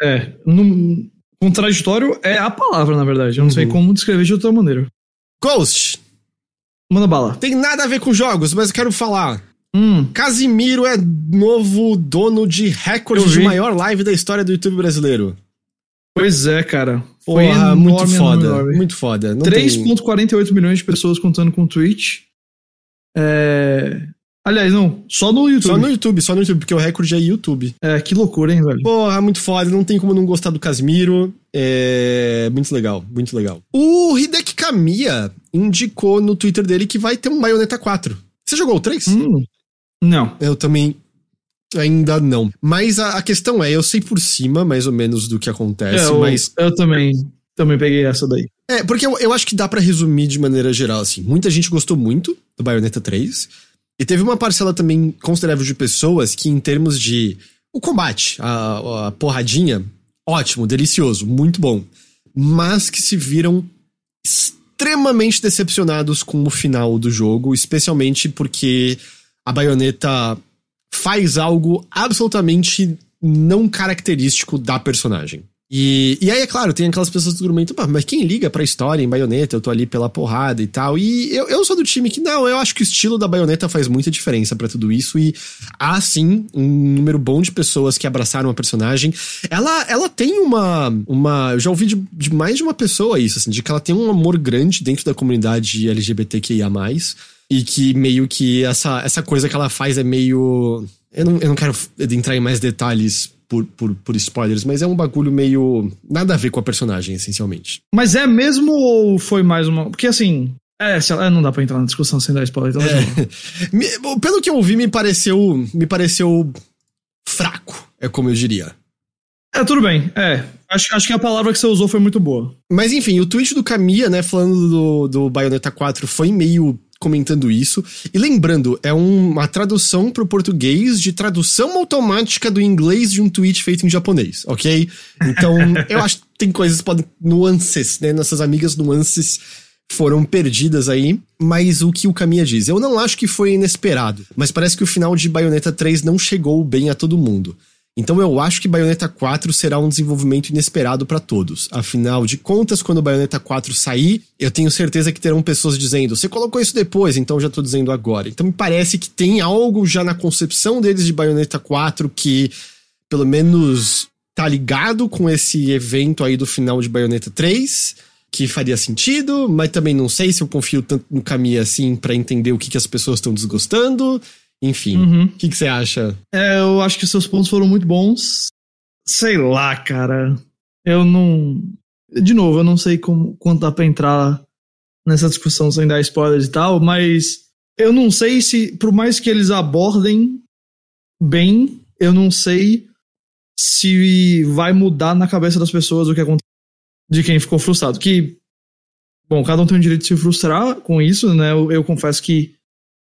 É. num- contraditório é a palavra, na verdade. Eu não sei Uhum. como descrever de outra maneira. Ghost, Manda bala. tem nada a ver com jogos, mas eu quero falar. Hum. Casimiro é novo dono de recorde de maior live da história do YouTube brasileiro. Pois é, cara. Foi Porra, enorme, muito foda. enorme. Muito foda. Não tem- 3,48 milhões de pessoas contando com o Twitch. É... Aliás, não. Só no YouTube. Só no YouTube, só no YouTube, porque o recorde é YouTube. É, que loucura, hein, velho? Porra, muito foda. Não tem como não gostar do Casimiro. É. Muito legal, muito legal. O Hideki Kamiya indicou no Twitter dele que vai ter um Bayonetta 4. Você jogou o 3? Hum. Não. Eu também. Ainda não. Mas a, a questão é, eu sei por cima, mais ou menos, do que acontece, É, eu, mas. eu também, também peguei essa daí. É, porque eu, eu acho que dá pra resumir de maneira geral, assim. Muita gente gostou muito do Bayonetta 3. E teve uma parcela também considerável de pessoas que, em termos de. O combate, a, a porradinha, ótimo, delicioso, muito bom. Mas que se viram extremamente decepcionados com o final do jogo, especialmente porque a baioneta faz algo absolutamente não característico da personagem. E, e aí, é claro, tem aquelas pessoas do "Pá, mas quem liga pra história em baioneta? Eu tô ali pela porrada e tal. E eu, eu sou do time que, não, eu acho que o estilo da baioneta faz muita diferença pra tudo isso. E há, sim, um número bom de pessoas que abraçaram a personagem. Ela, ela tem uma. uma eu já ouvi de, de mais de uma pessoa isso, assim, de que ela tem um amor grande dentro da comunidade LGBTQIA. E que meio que essa, essa coisa que ela faz é meio. Eu não, eu não quero entrar em mais detalhes por, por, por spoilers, mas é um bagulho meio. nada a ver com a personagem, essencialmente. Mas é mesmo ou foi mais uma. Porque assim. É, lá, não dá pra entrar na discussão sem dar spoiler. Então É. Pelo que eu ouvi, me pareceu. me pareceu fraco, é como eu diria. É, tudo bem. É. Acho, acho que a palavra que você usou foi muito boa. Mas enfim, o tweet do Kamiya, né, falando do, do Bayonetta 4 foi meio comentando isso. E lembrando, é uma tradução pro português de tradução automática do inglês de um tweet feito em japonês, ok? Então, eu acho que tem coisas, podem. nuances, né? Nossas amigas nuances foram perdidas aí, mas o que o Kamiya diz? Eu não acho que foi inesperado, mas parece que o final de Bayonetta 3 não chegou bem a todo mundo. Então eu acho que Bayonetta 4 será um desenvolvimento inesperado para todos. Afinal de contas, quando Bayonetta 4 sair, eu tenho certeza que terão pessoas dizendo: "Você colocou isso depois, então já tô dizendo agora". Então me parece que tem algo já na concepção deles de Bayonetta 4 que pelo menos tá ligado com esse evento aí do final de Bayonetta 3 que faria sentido, mas também não sei se eu confio tanto no caminho assim para entender o que, que as pessoas estão desgostando. Enfim, o Uhum. que, que você acha? É, eu acho que seus pontos foram muito bons. Sei lá, cara. Eu não. De novo, eu não sei como, quanto dá pra entrar nessa discussão sem dar spoilers e tal, mas eu não sei se, por mais que eles abordem bem, eu não sei se vai mudar na cabeça das pessoas o que aconteceu de quem ficou frustrado. Que, bom, cada um tem o direito de se frustrar com isso, né? Eu, eu confesso que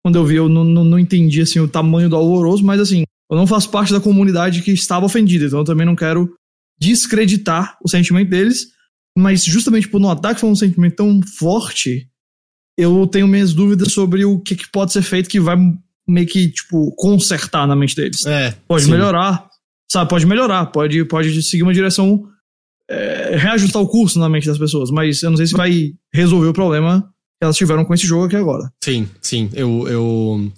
quando eu vi, eu não, não, não entendi assim, o tamanho do alvoroço, mas assim, eu não faço parte da comunidade que estava ofendida, então eu também não quero descreditar o sentimento deles, mas justamente por notar que foi um sentimento tão forte, eu tenho minhas dúvidas sobre o que, que pode ser feito que vai meio que, tipo, consertar na mente deles. É, Pode sim. melhorar, sabe? Pode melhorar, pode, pode seguir uma direção, é, reajustar o curso na mente das pessoas, mas eu não sei se vai resolver o problema que elas tiveram com esse jogo aqui agora. Sim, sim. Eu, eu,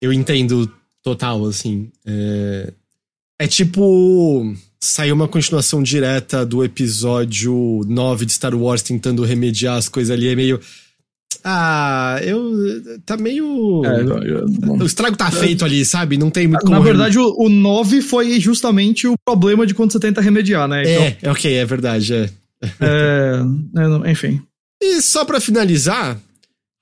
eu entendo total, assim. É, é tipo. Saiu uma continuação direta do episódio 9 de Star Wars tentando remediar as coisas ali. É meio. Ah, eu. Tá meio. O estrago tá feito ali, sabe? Não tem muito como. Na verdade, o, o 9 foi justamente o problema de quando você tenta remediar, né? Então, É, é ok, é verdade, é. é, é, enfim. E só pra finalizar,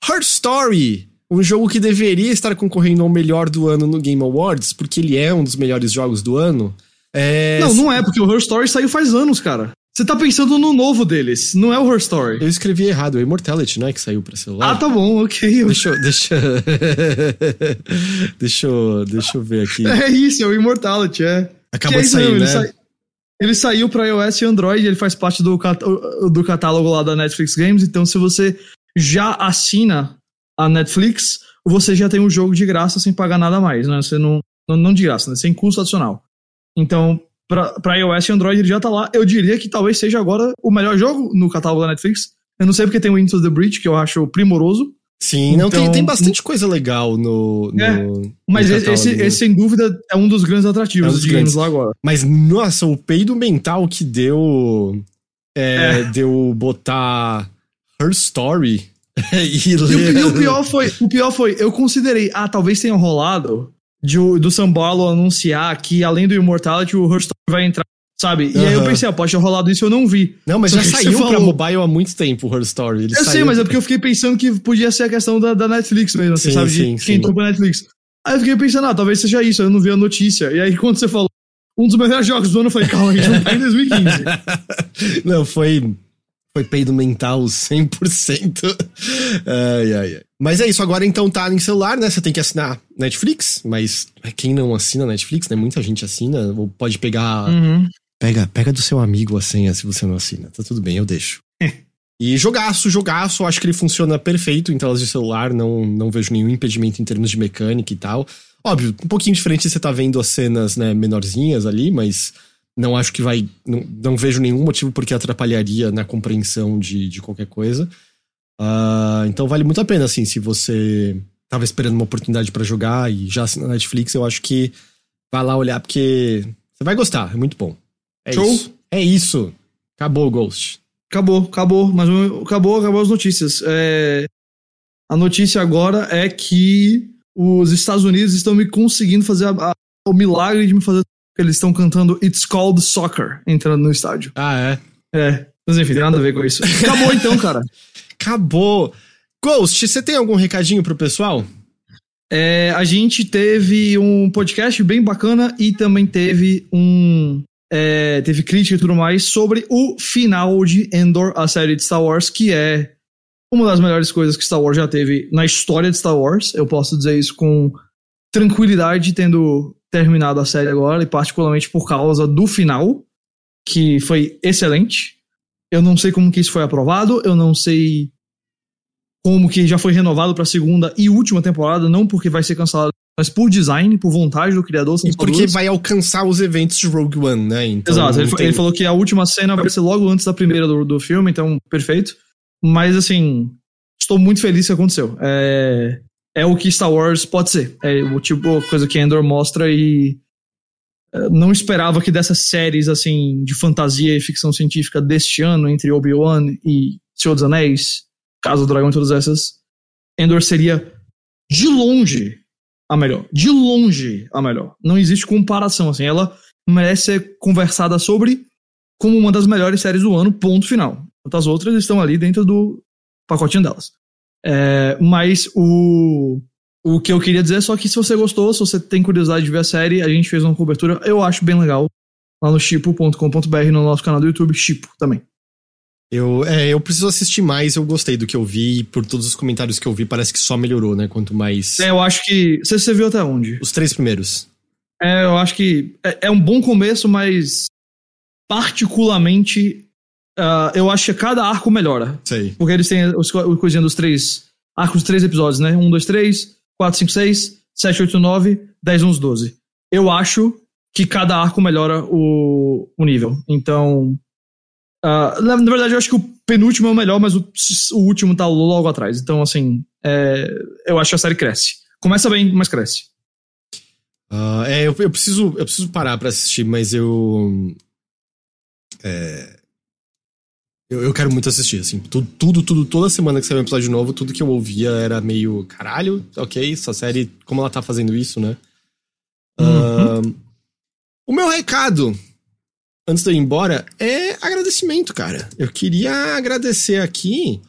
Heart Story, um jogo que deveria estar concorrendo ao melhor do ano no Game Awards, porque ele é um dos melhores jogos do ano. É, Não, não é, porque o Her Story saiu faz anos, cara. Você tá pensando no novo deles, não é o Her Story. Eu escrevi errado, é o Immortality, não é que saiu pra celular? Ah, tá bom, ok. Deixa eu. Deixa, deixa, deixa eu ver aqui. É isso, é o Immortality, é. Acabou Que é de isso sair, mesmo, né? ele, sai- ele saiu pra iOS e Android, ele faz parte do, do catálogo lá da Netflix Games, então se você já assina a Netflix, você já tem o jogo de graça sem pagar nada mais, né? Você não, não, não de graça, né? Sem custo adicional. Então, pra iOS e Android ele já tá lá. Eu diria que talvez seja agora o melhor jogo no catálogo da Netflix. Eu não sei porque tem o Into the Breach, que eu acho primoroso, Sim, não, tem, Então- tem bastante coisa legal no. no É, mas no esse, esse, esse, sem dúvida, é um dos grandes atrativos É um dos grandes. lá agora. Mas, nossa, o peido mental que deu. É, É. Deu botar Her Story e E o, ler. e o pior foi, o pior foi, eu considerei, ah, talvez tenha rolado de, do Sambalo anunciar que além do Immortality, o Hearthstone vai entrar, sabe? E aí eu pensei, ah, pode ter rolado isso, eu não vi. Não, mas Só já saiu pra falou- mobile há muito tempo, Her Story. Ele eu sei, mas é porque eu fiquei pensando que podia ser a questão da, da Netflix mesmo, Sim, sabe? sim, de quem entrou pra Netflix. Aí eu fiquei pensando, ah, talvez seja isso, eu não vi a notícia. E aí quando você falou, um dos melhores jogos do ano, eu falei, calma, a gente não tá em 2015. Não, foi. Foi peido mental 100%. Ai, ai, ai. Mas é isso, agora então tá em celular, né? Você tem que assinar Netflix, mas quem não assina Netflix, né? Muita gente assina, ou pode pegar. Uhum. Pega, pega do seu amigo a senha se você não assina. Tá tudo bem, eu deixo. e jogaço, jogaço, acho que ele funciona perfeito em telas de celular, não, não vejo nenhum impedimento em termos de mecânica e tal. Óbvio, um pouquinho diferente você tá vendo as cenas, né, menorzinhas ali, mas não acho que vai. Não, não vejo nenhum motivo porque atrapalharia na compreensão de, de qualquer coisa. Ah, então vale muito a pena, assim, se você tava esperando uma oportunidade pra jogar e já assina Netflix, eu acho que vai lá olhar porque você vai gostar, é muito bom. É Show. isso. É isso. Acabou o Ghost. Acabou, acabou, mas acabou, acabou as notícias. É, a notícia agora é que os Estados Unidos estão me conseguindo fazer a- a- o milagre de me fazer. Eles estão cantando It's Called Soccer entrando no estádio. Ah, é? É, mas enfim, tem nada a ver com isso. Acabou então, cara. Acabou. Ghost, você tem algum recadinho pro pessoal? É, a gente teve um podcast bem bacana e também teve um é, teve crítica e tudo mais sobre o final de Endor, a série de Star Wars, que é uma das melhores coisas que Star Wars já teve na história de Star Wars. Eu posso dizer isso com tranquilidade, tendo terminado a série agora, e particularmente por causa do final, que foi excelente. Eu não sei como que isso foi aprovado, eu não sei como que já foi renovado para a segunda e última temporada, não porque vai ser cancelado, mas por design, por vontade do criador. E porque vai alcançar os eventos de Rogue One, né? Então, Exato, ele, tem... ele, falou que a última cena vai ser logo antes da primeira do, do filme, então perfeito. Mas assim, estou muito feliz que aconteceu. É, é o que Star Wars pode ser. É o tipo coisa que Endor mostra e é, não esperava que dessas séries assim de fantasia e ficção científica deste ano entre Obi-Wan e Senhor dos Anéis Casa do Dragão e todas essas, Endor seria de longe a melhor. De longe a melhor. Não existe comparação, assim. Ela merece ser conversada sobre como uma das melhores séries do ano, ponto final. As outras estão ali dentro do pacotinho delas. É, mas o, o que eu queria dizer é só que se você gostou, se você tem curiosidade de ver a série, a gente fez uma cobertura, eu acho bem legal, lá no chipo.com.br, no nosso canal do YouTube, Chipo também. Eu, é, eu preciso assistir mais, eu gostei do que eu vi, e por todos os comentários que eu vi, parece que só melhorou, né? Quanto mais. É, eu acho que. Você, você viu até onde? Os três primeiros. É, eu acho que. É, é um bom começo, mas. Particularmente. Uh, eu acho que cada arco melhora. Sei. Porque eles têm os, o coisinha dos três. Arcos dos três episódios, né? Um, dois, três, quatro, cinco, seis, sete, oito, nove, dez, onze, doze. Eu acho que cada arco melhora o, o nível. Então. Uh, na, na, verdade, eu acho que o penúltimo é o melhor, mas o, o último tá logo atrás. Então, assim, é, eu acho que a série cresce. Começa bem, mas cresce. Uh, é, eu, eu, preciso, eu preciso parar pra assistir, mas eu. É, eu, eu, quero muito assistir, assim. Tudo, tudo, tudo, toda semana que saiu um episódio novo, tudo que eu ouvia era meio. Caralho, ok, essa série, como ela tá fazendo isso, né? Uhum. Uh, o meu recado antes de eu ir embora, é agradecimento, cara. Eu queria agradecer aqui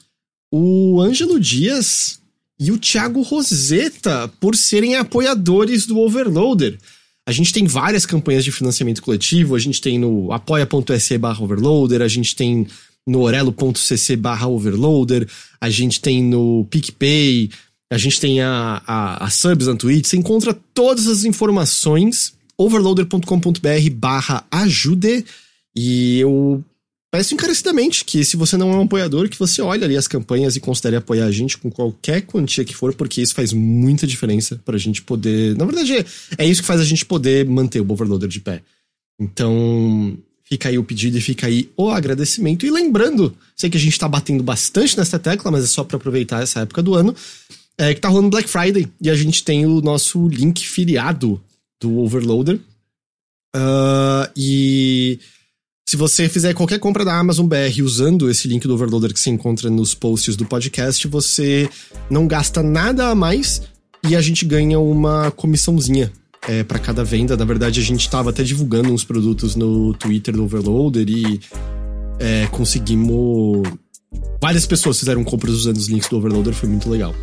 o Ângelo Dias e o Thiago Roseta por serem apoiadores do Overloader. A gente tem várias campanhas de financiamento coletivo, a gente tem no apoia.se barra overloader, a gente tem no orelo.cc barra overloader, a gente tem no PicPay, a gente tem a, a, a subs na Twitch, você encontra todas as informações overloader.com.br barra ajude e eu peço encarecidamente que se você não é um apoiador, que você olhe ali as campanhas e considere apoiar a gente com qualquer quantia que for, porque isso faz muita diferença pra gente poder... Na verdade, é, isso que faz a gente poder manter o Overloader de pé. Então, fica aí o pedido e fica aí o agradecimento. E lembrando, sei que a gente tá batendo bastante nessa tecla, mas é só para aproveitar essa época do ano, é que tá rolando Black Friday e a gente tem o nosso link filiado do Overloader. Uh, e se você fizer qualquer compra da Amazon BR usando esse link do Overloader que se encontra nos posts do podcast, você não gasta nada a mais e a gente ganha uma comissãozinha é, para cada venda. Na verdade, a gente estava até divulgando uns produtos no Twitter do Overloader e é, conseguimos. Várias pessoas fizeram compras usando os links do Overloader, foi muito legal.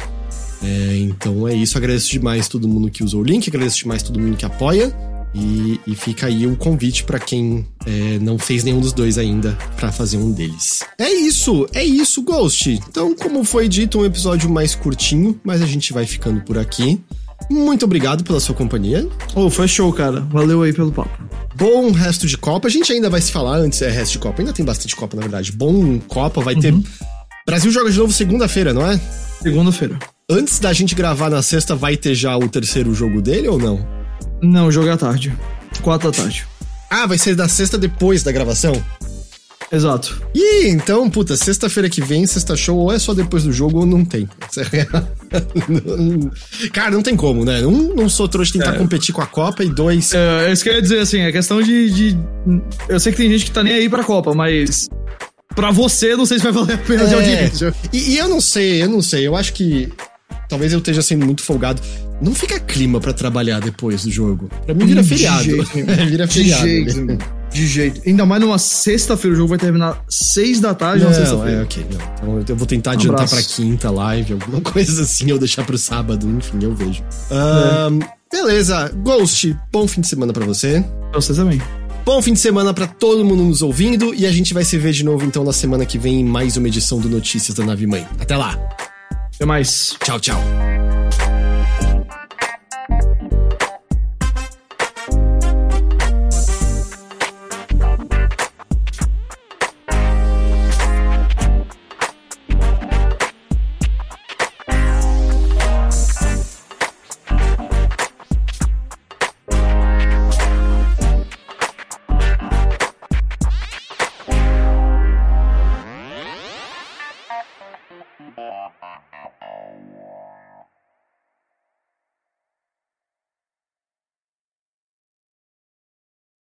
É, então é isso, agradeço demais todo mundo que usou o link, agradeço demais todo mundo que apoia. E, e fica aí o convite para quem é, não fez nenhum dos dois ainda para fazer um deles. É isso, é isso, Ghost. Então, como foi dito, um episódio mais curtinho, mas a gente vai ficando por aqui. Muito obrigado pela sua companhia. Oh, foi show, cara. Valeu aí pelo papo. Bom resto de Copa. A gente ainda vai se falar antes, é resto de Copa. Ainda tem bastante Copa, na verdade. Bom Copa, vai uhum. ter. Brasil joga de novo segunda-feira, não é? Segunda-feira. Antes da gente gravar na sexta, vai ter já o terceiro jogo dele ou não? Não, o jogo é à tarde. Quatro da tarde. Ah, vai ser da sexta depois da gravação? Exato. Ih, então, puta, sexta-feira que vem, sexta show, ou é só depois do jogo ou não tem. Cara, não tem como, né? Um, não sou trouxa tentar é. competir com a Copa, e dois. É, é isso que eu ia dizer, assim, é questão de, de. Eu sei que tem gente que tá nem aí pra Copa, mas. Pra você, não sei se vai valer a pena é. de audiência. E, e eu não sei, eu não sei. Eu acho que talvez eu esteja sendo muito folgado. Não fica clima para trabalhar depois do jogo. Pra mim vira de feriado. Jeito, é, vira de feriado. Jeito, de jeito. Ainda mais numa sexta-feira, o jogo vai terminar seis da tarde não, sexta-feira. É, ok. Não. Então eu vou tentar um adiantar abraço. pra quinta live, alguma coisa assim, ou deixar pro sábado, enfim, eu vejo. É. Um, beleza. Ghost, bom fim de semana para você. Pra você também. Bom fim de semana para todo mundo nos ouvindo e a gente vai se ver de novo então na semana que vem em mais uma edição do Notícias da Nave Mãe. Até lá. Até mais. Tchau, tchau.